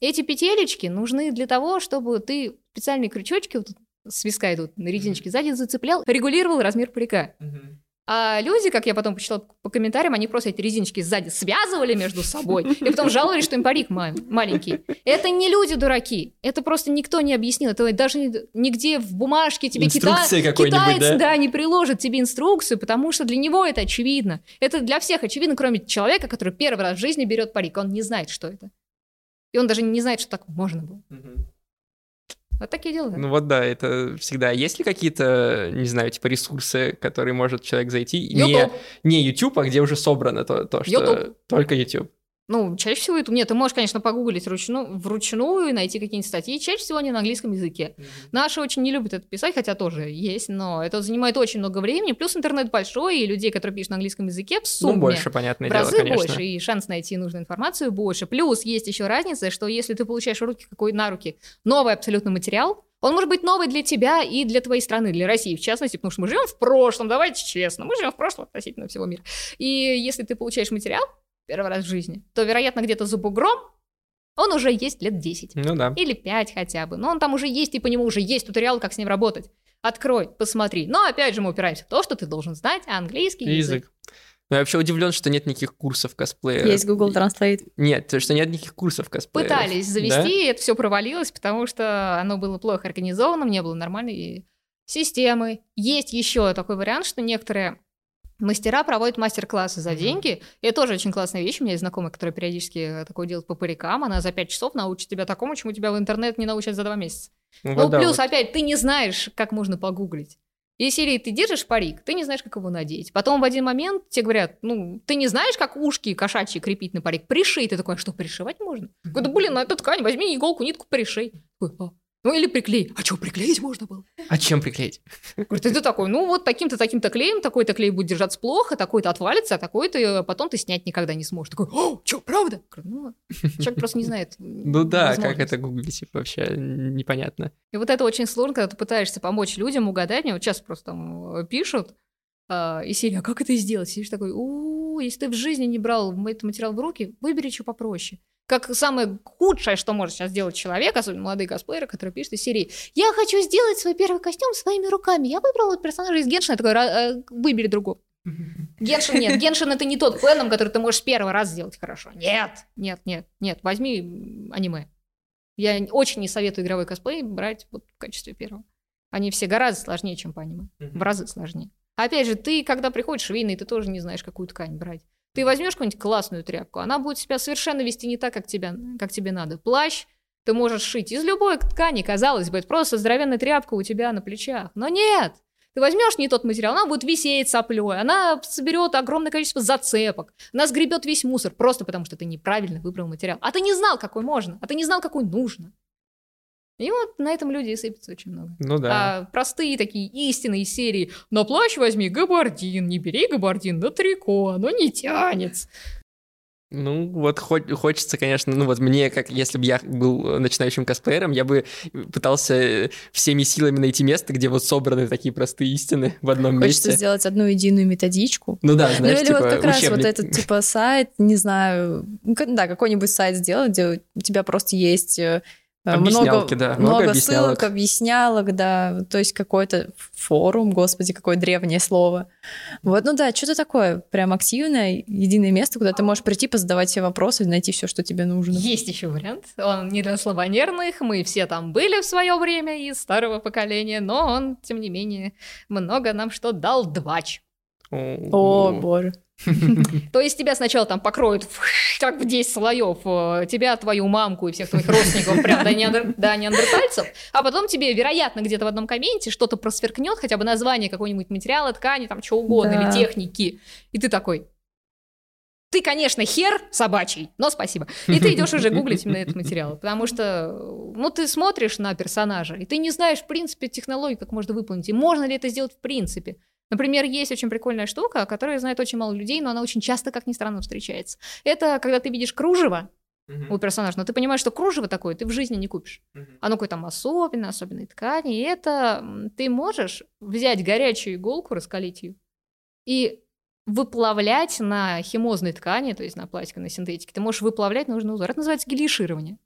Эти петелечки нужны для того, чтобы ты специальные крючочки вот тут с виска идут на резиночке сзади зацеплял, регулировал размер парика. А люди, как я потом почитала по комментариям, они просто эти резиночки сзади связывали между собой и потом жаловались, что им парик ма- маленький. Это не люди дураки. Это просто никто не объяснил. Это даже ни- нигде в бумажке тебе кита- китаец, да? не приложит тебе инструкцию, потому что для него это очевидно. Это для всех очевидно, кроме человека, который первый раз в жизни берет парик. Он не знает, что это. И он даже не знает, что так можно было. Вот такие дела. Ну вот да, это всегда. Есть ли какие-то, не знаю, типа ресурсы, которые может человек зайти? Не, YouTube. не YouTube, а где уже собрано то, то что YouTube. только YouTube. Ну, чаще всего YouTube. Нет, ты можешь, конечно, погуглить вручную, вручную и найти какие-нибудь статьи. Чаще всего они на английском языке. Наши очень не любят это писать, хотя тоже есть, но это занимает очень много времени. Плюс интернет большой, и людей, которые пишут на английском языке, в сумме Ну, больше, понятное в дело, разы конечно. больше, и шанс найти нужную информацию больше. Плюс есть еще разница, что если ты получаешь руки какой на руки новый абсолютно материал, он может быть новый для тебя и для твоей страны, для России, в частности, потому что мы живем в прошлом, давайте честно, мы живем в прошлом относительно всего мира. И если ты получаешь материал первый раз в жизни, то, вероятно, где-то за бугром он уже есть лет 10. Ну да. Или 5 хотя бы. Но он там уже есть, и по нему уже есть туториал, как с ним работать. Открой, посмотри. Но опять же мы упираемся в то, что ты должен знать английский язык. Язык. Ну, я вообще удивлен, что нет никаких курсов косплея. Есть Google Translate. Нет, то, что нет никаких курсов косплея. Пытались завести, и это все провалилось, потому что оно было плохо организовано, не было нормальной системы. Есть еще такой вариант, что некоторые мастера проводят мастер-классы за деньги. И это тоже очень классная вещь. У меня есть знакомая, которая периодически такое делает по парикам. Она за 5 часов научит тебя такому, чему тебя в интернет не научат за 2 месяца. Ну, Ну, да, плюс, вот. опять, ты не знаешь, как можно погуглить. И серии ты держишь парик, ты не знаешь, как его надеть. Потом в один момент тебе говорят, ну, ты не знаешь, как ушки кошачьи крепить на парик, пришей. Ты такой, а что, пришивать можно? Говорю, да блин, на эту ткань возьми иголку, нитку, пришей. Такой, «А». Ну или приклей. А что, приклеить можно было? А чем приклеить? Говорит, ты такой, ну вот таким-то, таким-то клеем, такой-то клей будет держаться плохо, такой-то отвалится, а такой-то э, потом ты снять никогда не сможешь. Такой, о, что, правда? Говорю, ну, человек просто не знает. Ну да, как это гуглить вообще непонятно. И вот это очень сложно, когда ты пытаешься помочь людям угадать. Мне вот сейчас просто там э, пишут, а, и Сирия, а как это сделать? Сидишь такой, у если ты в жизни не брал этот материал в руки, выбери что попроще. Как самое худшее, что может сейчас сделать человек, особенно молодые косплееры, которые пишут из серии «Я хочу сделать свой первый костюм своими руками. Я выбрал вот персонажа из Геншина». Такой, «Ра- э, выбери другого. Геншин нет. Геншин это не тот фэном, который ты можешь первый раз сделать хорошо. Нет, нет, нет, нет. Возьми аниме. Я очень не советую игровой косплей брать вот в качестве первого. Они все гораздо сложнее, чем по аниме. В разы сложнее. Опять же, ты, когда приходишь швейный, ты тоже не знаешь, какую ткань брать. Ты возьмешь какую-нибудь классную тряпку, она будет себя совершенно вести не так, как, тебя, как тебе надо. Плащ ты можешь шить из любой ткани, казалось бы, это просто здоровенная тряпка у тебя на плечах. Но нет! Ты возьмешь не тот материал, она будет висеть соплей, она соберет огромное количество зацепок, она сгребет весь мусор, просто потому что ты неправильно выбрал материал. А ты не знал, какой можно, а ты не знал, какой нужно. И вот на этом люди и сыпятся очень много. Ну да. А простые такие истинные серии «На плащ возьми габардин, не бери габардин на трико, оно не тянется». Ну, вот хо- хочется, конечно, ну вот мне, как если бы я был начинающим косплеером, я бы пытался всеми силами найти место, где вот собраны такие простые истины в одном Хочется месте. сделать одну единую методичку. Ну да, знаешь, ну или типа вот как раз учебник. вот этот типа сайт, не знаю, да, какой-нибудь сайт сделать, где у тебя просто есть э, Объяснялки, много, да, много много объяснялок. ссылок, объяснялок, да, то есть какой-то форум, господи, какое древнее слово. Вот, ну да, что-то такое, прям активное, единое место, куда ты можешь прийти, позадавать все вопросы, найти все, что тебе нужно. Есть еще вариант. Он не для слабонервных, мы все там были в свое время из старого поколения, но он, тем не менее, много нам что дал двач. О, боже. То есть тебя сначала там покроют в, так в 10 слоев, э, тебя, твою мамку и всех твоих родственников прям до, неандер- до неандертальцев, а потом тебе, вероятно, где-то в одном комменте что-то просверкнет, хотя бы название какого-нибудь материала, ткани, там, чего угодно, Да. или техники, и ты такой, ты, конечно, хер собачий, но спасибо. И ты идешь уже гуглить именно этот материал, потому что, ну, ты смотришь на персонажа, и ты не знаешь, в принципе, технологию, как можно выполнить, и можно ли это сделать в принципе. Например, есть очень прикольная штука, которую знает очень мало людей, но она очень часто, как ни странно, встречается. Это когда ты видишь кружево у персонажа, но ты понимаешь, что кружево такое ты в жизни не купишь. Оно какое там особенное, особенной ткани, и это ты можешь взять горячую иголку, раскалить ее, и выплавлять на химозной ткани, то есть на пластике, на синтетике, ты можешь выплавлять нужный узор. Это называется гелиширование.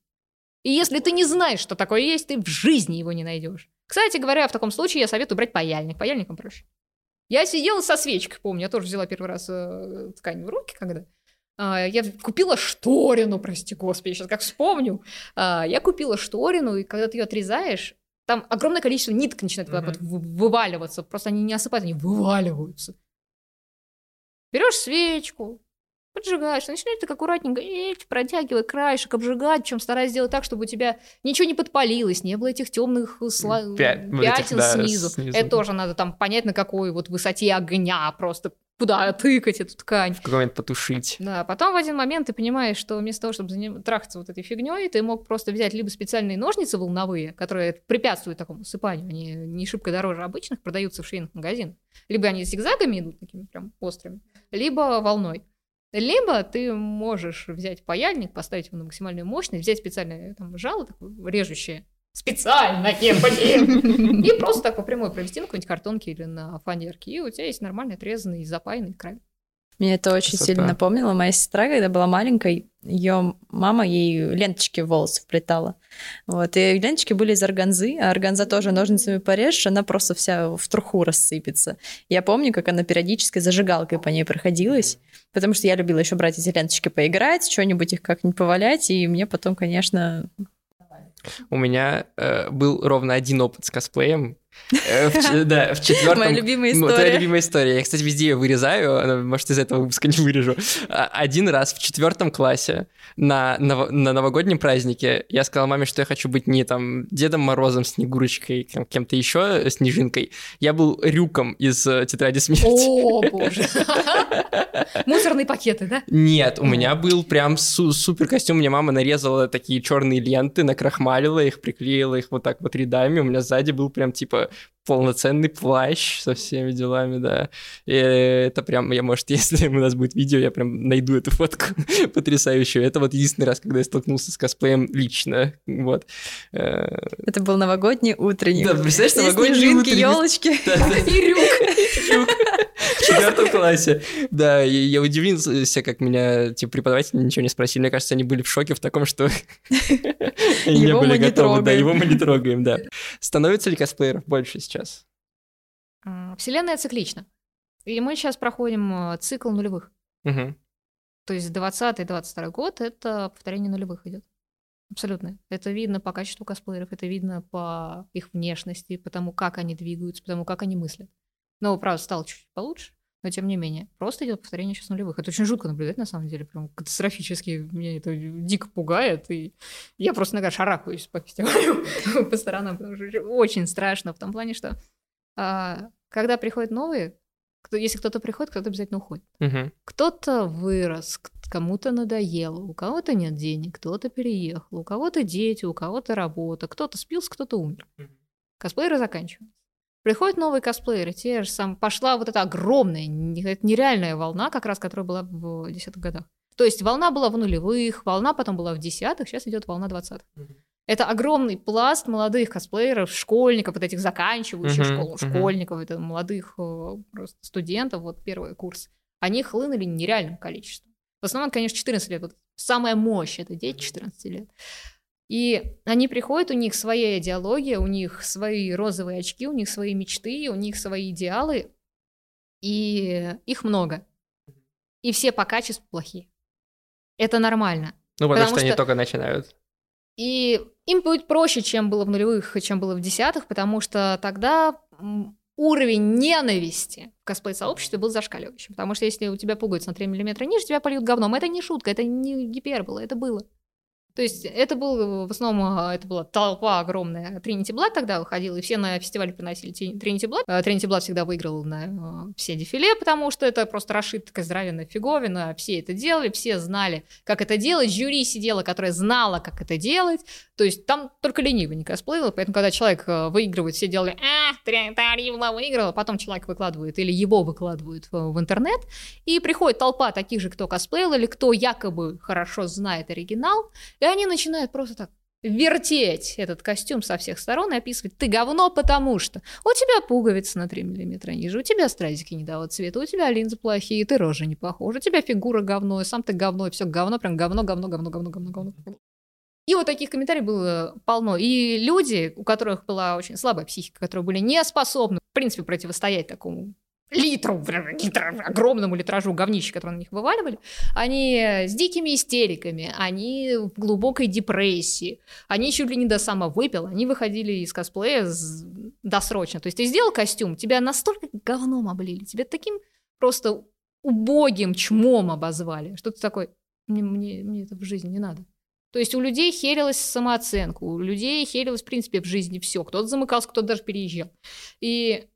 И если ты не знаешь, что такое есть, ты в жизни его не найдешь. Кстати говоря, в таком случае я советую брать паяльник. Паяльником проще. Я сидела со свечкой, помню, я тоже взяла первый раз э, ткань в руки, когда а, я купила шторину, прости господи, сейчас как вспомню. А, я купила шторину, и когда ты ее отрезаешь, там огромное количество ниток начинает так вот вы- вываливаться. Просто они не осыпаются, они вываливаются. Берешь свечку, поджигаешь, начинаешь так аккуратненько эть, протягивай краешек, обжигать, причем стараясь сделать так, чтобы у тебя ничего не подпалилось, не было этих темных сла- Пя- вот этих, пятен да, снизу. снизу. Это тоже надо там понять, на какой вот высоте огня просто куда тыкать эту ткань. В какой момент потушить. Да, потом в один момент ты понимаешь, что вместо того, чтобы заним- трахаться вот этой фигней, ты мог просто взять либо специальные ножницы волновые, которые препятствуют такому сыпанию, они не шибко дороже обычных, продаются в швейных магазинах. Либо они зигзагами идут, такими прям острыми, либо волной. Либо ты можешь взять паяльник, поставить его на максимальную мощность, взять специальное там жало такое режущее, специально, блин, и просто так по прямой провести на какой-нибудь картонке или на фанерке, и у тебя есть нормальный отрезанный запаянный край. Мне это очень Красота. сильно напомнило. Моя сестра, когда была маленькой, ее мама ей ленточки в волосы вплетала. Вот. И ленточки были из органзы, а органза тоже ножницами порежешь, она просто вся в труху рассыпется. Я помню, как она периодически зажигалкой по ней проходилась, потому что я любила еще брать эти ленточки поиграть, что-нибудь их как-нибудь повалять, и мне потом, конечно... У меня э, был ровно один опыт с косплеем. Э, в Да, в четвертом... Моя любимая Ну, Твоя история. любимая история. Я, кстати, везде ее вырезаю, может, из этого выпуска не вырежу. А, Один раз в четвертом классе на, ново- на новогоднем празднике я сказал маме, что я хочу быть не там Дедом Морозом, Снегурочкой, кем- кем-то еще, Снежинкой. Я был Рюком из э, «Тетради смерти». О, боже. Мусорные пакеты, да? Нет, у меня был прям су- супер костюм. Мне мама нарезала такие черные ленты, накрахмалила их, приклеила их вот так вот рядами. У меня сзади был прям типа полноценный плащ со всеми делами, да. И это прям, я, может, если у нас будет видео, я прям найду эту фотку потрясающую. Это вот единственный раз, когда я столкнулся с косплеем лично. Вот. Э, Это был новогодний утренник. Да, представляешь, новогодний снежинки, утренник. елочки. И рюк. В четвертом классе. Да, я удивился, как меня типа, преподаватели ничего не спросили. Мне кажется, они были в шоке в таком, что не Его были мы не готовы. Да, его мы не трогаем, да. Становится ли косплееров больше сейчас? А, Вселенная циклична. И мы сейчас проходим э, цикл нулевых. То есть 20-22 год — это повторение нулевых идет. Абсолютно. Это видно по качеству косплееров, это видно по их внешности, по тому, как они двигаются, по тому, как они мыслят. Но, правда, стало чуть-чуть получше, но тем не менее. Просто идет повторение сейчас нулевых. Это очень жутко наблюдать, на самом деле, прям катастрофически. Меня это дико пугает, и я просто иногда шарахаюсь по фестивалю по сторонам, потому что очень страшно в том плане, что а, когда приходят новые, кто, если кто-то приходит, кто-то обязательно уходит. Мгм. Кто-то вырос, кому-то надоело, у кого-то нет денег, кто-то переехал, у кого-то дети, у кого-то работа, кто-то спился, кто-то умер. Косплееры заканчиваются. Приходят новые косплееры, те же сам пошла вот эта огромная, нереальная волна, как раз, которая была в десятых годах. То есть волна была в нулевых, волна потом была в десятых, сейчас идет волна двадцатых. Это огромный пласт молодых косплееров, школьников, вот этих заканчивающих Мгм, школу, мгм. школьников, это молодых э, просто студентов, вот первый курс. Они хлынули нереальным количеством. В основном, конечно, 14 лет. Вот самая мощь это дети 14 лет. И они приходят, у них своя идеология, у них свои розовые очки, у них свои мечты, у них свои идеалы, и их много. И все по качеству плохие. Это нормально. Ну, потому, Потому что, они что- только начинают. И им будет проще, чем было в нулевых, чем было в десятых, потому что тогда уровень ненависти в косплей-сообществе был зашкаливающим. Потому что если у тебя пуговица на 3 мм ниже, тебя польют говном. Это не шутка, это не гипербола, это было. То есть это был, в основном, а, это была толпа огромная. Тринити Блад тогда выходил, и все на фестивале приносили Тринити Блад. Тринити Блад всегда выиграл на э, все дефиле, потому что это просто расшитка здоровенная фиговина. Все это делали, все знали, как это делать. Жюри сидело, которое знало, как это делать. То есть там только ленивый не косплеил, поэтому когда человек выигрывает, все делали «А, Таривна выиграла», потом человек выкладывает или его выкладывают в интернет, и приходит толпа таких же, кто косплеил или кто якобы хорошо знает оригинал, и они начинают просто так вертеть этот костюм со всех сторон и описывать «ты говно, потому что у тебя пуговицы на 3 миллиметра ниже, у тебя стразики не того цвета, у тебя линзы плохие, ты рожа не похожа, у тебя фигура говно, сам ты говно, и все говно, прям говно, говно, говно, говно, говно, говно». И вот таких комментариев было полно. И люди, у которых была очень слабая психика, которые были не способны, в принципе, противостоять такому литру, литра, огромному литражу говнища, который на них вываливали, они с дикими истериками, они в глубокой депрессии, они чуть ли не до самовыпила, они выходили из косплея досрочно. То есть ты сделал костюм, тебя настолько говном облили, тебя таким просто убогим чмом обозвали, что ты такой, мне, мне, мне это в жизни не надо. То есть у людей херилась самооценка, у людей херилось, в принципе, в жизни все. Кто-то замыкался, кто-то даже переезжал. И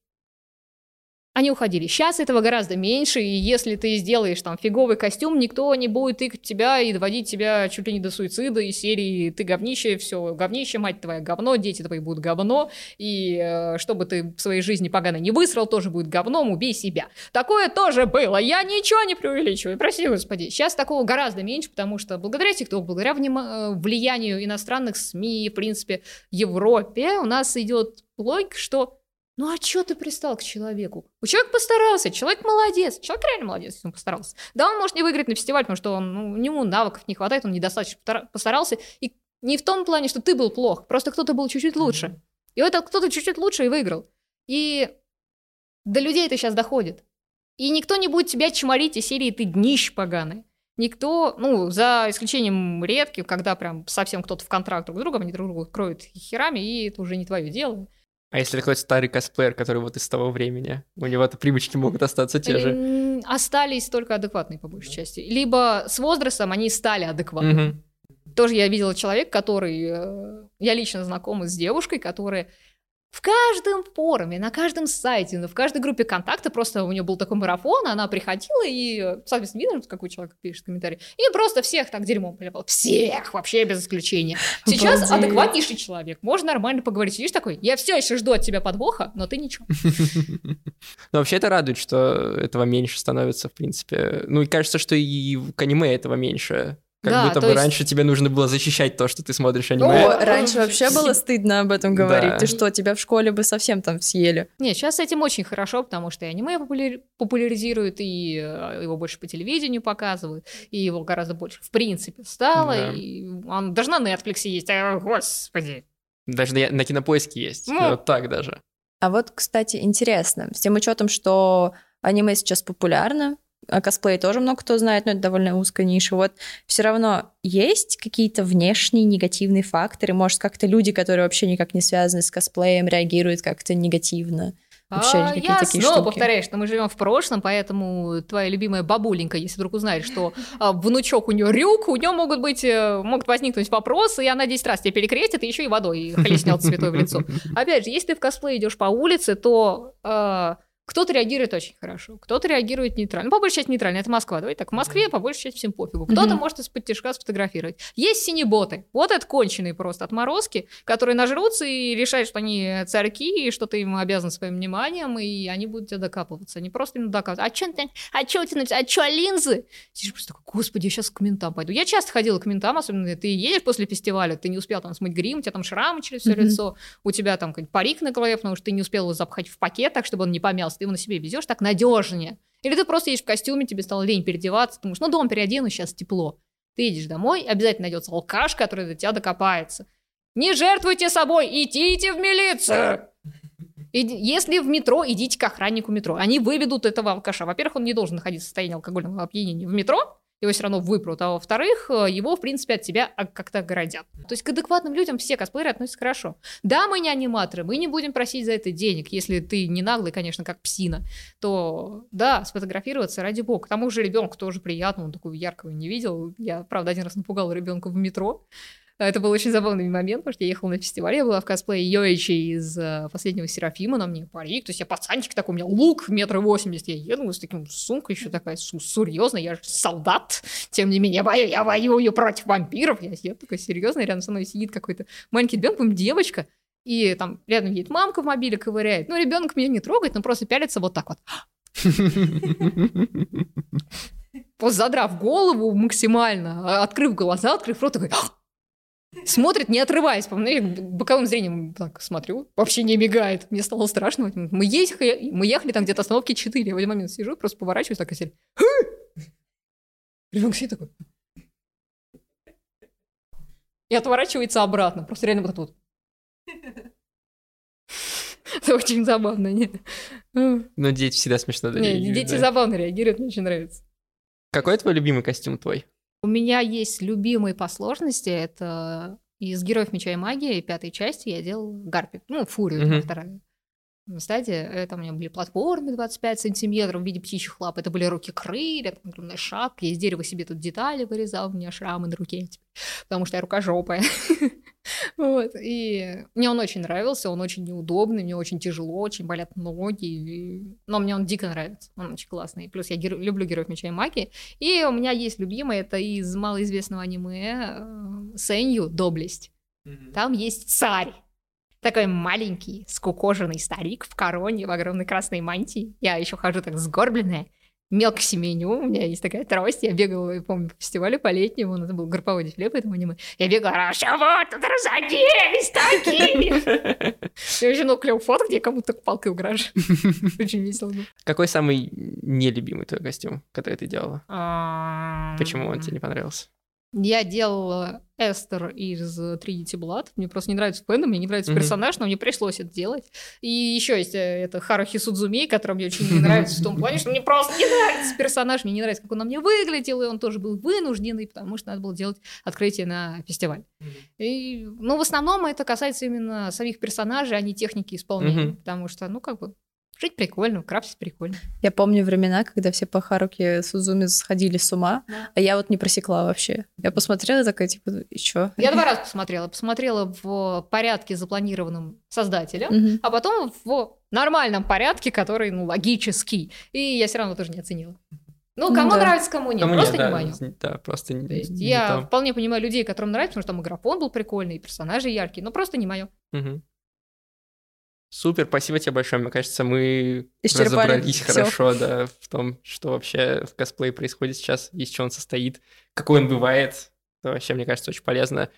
они уходили. Сейчас этого гораздо меньше, и если ты сделаешь там фиговый костюм, никто не будет тыкать тебя и доводить тебя чуть ли не до суицида из серии «ты говнище, все говнище, мать твоя говно, дети твои будут говно, и э, чтобы ты в своей жизни погано не высрал, тоже будет говном, убей себя». Такое тоже было, я ничего не преувеличиваю, прости господи. Сейчас такого гораздо меньше, потому что благодаря TikTok, благодаря внима- э, влиянию иностранных СМИ, в принципе, Европе, у нас идет логика, что ну а чё ты пристал к человеку? У человека постарался, человек молодец, человек реально молодец, если он постарался. Да, он может не выиграть на фестиваль, потому что он, ну, у него навыков не хватает, он недостаточно постара- постарался. И не в том плане, что ты был плох, просто кто-то был чуть-чуть лучше. И вот этот кто-то чуть-чуть лучше и выиграл. И до людей это сейчас доходит. И никто не будет тебя чморить из серии «ты днищ поганый». Никто, ну, за исключением редких, когда прям совсем кто-то в контракт друг с другом, они друг друга кроют херами, и это уже не твое дело. А если какой-то старый косплеер, который вот из того времени, у него-то привычки могут остаться те же. М, Остались только адекватные, по большей части. Либо с возрастом они стали адекватными. Мгм. Тоже я видела человека, который... э, Я лично знакома с девушкой, которая в каждом форуме, на каждом сайте, ну, в каждой группе контакта просто у нее был такой марафон, она приходила и, соответственно, видно, какой человек пишет комментарий, и просто всех так дерьмом поливал. Всех, вообще без исключения. Сейчас Обалдеть. адекватнейший человек, можно нормально поговорить. Сидишь такой, я все еще жду от тебя подвоха, но ты ничего. Но вообще это радует, что этого меньше становится, в принципе. Ну и кажется, что и в аниме этого меньше. Как Да, будто то бы есть- раньше тебе нужно было защищать то, что ты смотришь аниме. О, раньше вообще было стыдно об этом говорить. Да. Ты что, тебя в школе бы совсем там съели? Нет, сейчас с этим очень хорошо, потому что и аниме популяри- популяризируют, и э, его больше по телевидению показывают, и его гораздо больше в принципе стало, Да. и он даже на Netflix есть, а, господи. Даже на, на кинопоиске есть. Ну. Вот так даже. А вот, кстати, интересно, с тем учетом, что аниме сейчас популярно, а косплей тоже много кто знает, но это довольно узкая ниша. Вот все равно есть какие-то внешние негативные факторы? Может, как-то люди, которые вообще никак не связаны с косплеем, реагируют как-то негативно? Вообще А, я такие снова штуки. повторяю, что мы живем в прошлом, поэтому твоя любимая бабуленька, если вдруг узнает, что а, внучок у нее рюк, у нее могут быть, э, могут возникнуть вопросы, и она 10 раз тебя перекрестит, и еще и водой хлестнет святой в лицо. Опять же, если ты в косплее идешь по улице, то э, кто-то реагирует очень хорошо, кто-то реагирует нейтрально. Ну, по большей части нейтрально, это Москва. Давай так, в Москве по большей части всем пофигу. Кто-то Мгм. может из-под тяжка сфотографировать. Есть синеботы. Вот это конченые просто отморозки, которые нажрутся и решают, что они царьки, и что ты им обязан своим вниманием, и они будут тебя докапываться. Они просто им докапываются. А чё ты, а чё у тебя, а чё линзы? Сидишь просто такой, господи, я сейчас к ментам пойду. Я часто ходила к ментам, особенно ты едешь после фестиваля, ты не успел там смыть грим, у тебя там шрамы через все Мгм. лицо, у тебя там парик на голове, потому что ты не успел его запхать в пакет так, чтобы он не помялся, ты его на себе везешь так надежнее. Или ты просто едешь в костюме, тебе стало лень переодеваться, думаешь, ну дома переодену, сейчас тепло. Ты едешь домой, обязательно найдется алкаш, который до тебя докопается. Не жертвуйте собой, идите в милицию! Иди- Если в метро, идите к охраннику метро. Они выведут этого алкаша. Во-первых, он не должен находиться в состоянии алкогольного опьянения в метро, его все равно выпрут, а во-вторых, э, его, в принципе, от тебя а, как-то оградят. То есть к адекватным людям все косплееры относятся хорошо. Да, мы не аниматоры, мы не будем просить за это денег, если ты не наглый, конечно, как псина, то да, сфотографироваться ради бога. К тому же ребенку тоже приятно, он такого яркого не видел. Я, правда, один раз напугала ребенка в метро. Это был очень забавный момент, потому что я ехала на фестиваль, я была в косплее Йоичи из э, последнего Серафима, на мне парик, то есть я пацанчик такой, у меня лук метр восемьдесят, я еду с таким сумкой еще такая серьезная, я же солдат, тем не менее, я, бою, я воюю против вампиров, я, я такой серьезный, рядом со мной сидит какой-то маленький ребенок, по-моему, девочка, и там рядом едет мамка в мобиле, ковыряет, ну, ребенок меня не трогает, но просто пялится вот так вот, просто задрав голову максимально, а, открыв глаза, открыв рот, такой смотрит, не отрываясь. по мне, боковым зрением так смотрю, вообще не мигает. Мне стало страшно. Мы ехали, мы ехали там где-то остановки 4. Я в один момент сижу, просто поворачиваюсь так и сидит. Ребенок сидит такой. И отворачивается обратно. Просто реально вот это вот. Это очень забавно, нет? Но дети всегда смешно реагируют, дети да. забавно реагируют, мне очень нравится. Какой твой любимый костюм твой? У меня есть любимые по сложности. Это из «Героев Меча и Магии» пятой части я делал Гарпи. Ну, Фурию, Мгм. вторая стадия. Это у меня были платформы 25 сантиметров в виде птичьих лап. Это были руки-крылья, там огромная шапка. Я из дерева себе тут детали вырезал, у меня шрамы на руке потому что я рукожопая. Вот. И мне он очень нравился, он очень неудобный, мне очень тяжело, очень болят ноги. и- Но мне он дико нравится, он очень классный. Плюс я геро- люблю Героев Меча и Магии. И у меня есть любимый, это из малоизвестного аниме э, Сенью «Доблесть». Там есть царь. Такой маленький, скукоженный старик в короне, в огромной красной мантии. Я еще хожу так сгорбленная, мелко семеню, у меня есть такая трость, я бегала, я помню, по фестивалю по летнему, это был групповой дефиле по этому аниме. Я бегала, а что вы тут разоделись такие? Я очень много клевых фоток, где кому-то палкой угрожаю. Очень весело было. Какой самый нелюбимый твой костюм, который ты делала? Почему он тебе не понравился? Я делала Эстер из Trinity Blood. Мне просто не нравится фэндом, мне не нравится Мгм. персонаж, но мне пришлось это делать. И еще есть э, это Харахи Судзуми, который мне очень не нравится в том плане, что мне просто не нравится персонаж, мне не нравится, как он на мне выглядел, и он тоже был вынужденный, потому что надо было делать открытие на фестиваль. И, ну, в основном это касается именно самих персонажей, а не техники исполнения, Мгм. потому что, ну, как бы, жить прикольно, крафтить прикольно. Я помню времена, когда все по Харуке Сузуми сходили с ума, Да. а я вот не просекла вообще. Я посмотрела такая, типа, и чё? Я два раза посмотрела. Посмотрела в порядке, запланированном создателем, Мгм. а потом в нормальном порядке, который, ну, логический. И я все равно тоже не оценила. Ну, Ну кому да. нравится, кому нет. Кому просто нет, не да, мое. Да, просто не, То есть не я то. вполне понимаю людей, которым нравится, потому что там и графон был прикольный, и персонажи яркие, но просто не мое. Мгм. Супер, спасибо тебе большое. Мне кажется, мы Исчерпали разобрались всё. хорошо, да, в том, что вообще в косплее происходит сейчас, из чего он состоит, какой он бывает. Это вообще, мне кажется, очень полезно.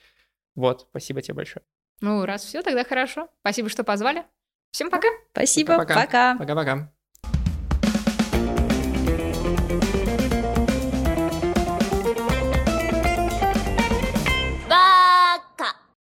Вот, спасибо тебе большое. Ну, раз все, тогда хорошо. Спасибо, что позвали. Всем пока. Спасибо, Пока-пока. пока. Пока-пока.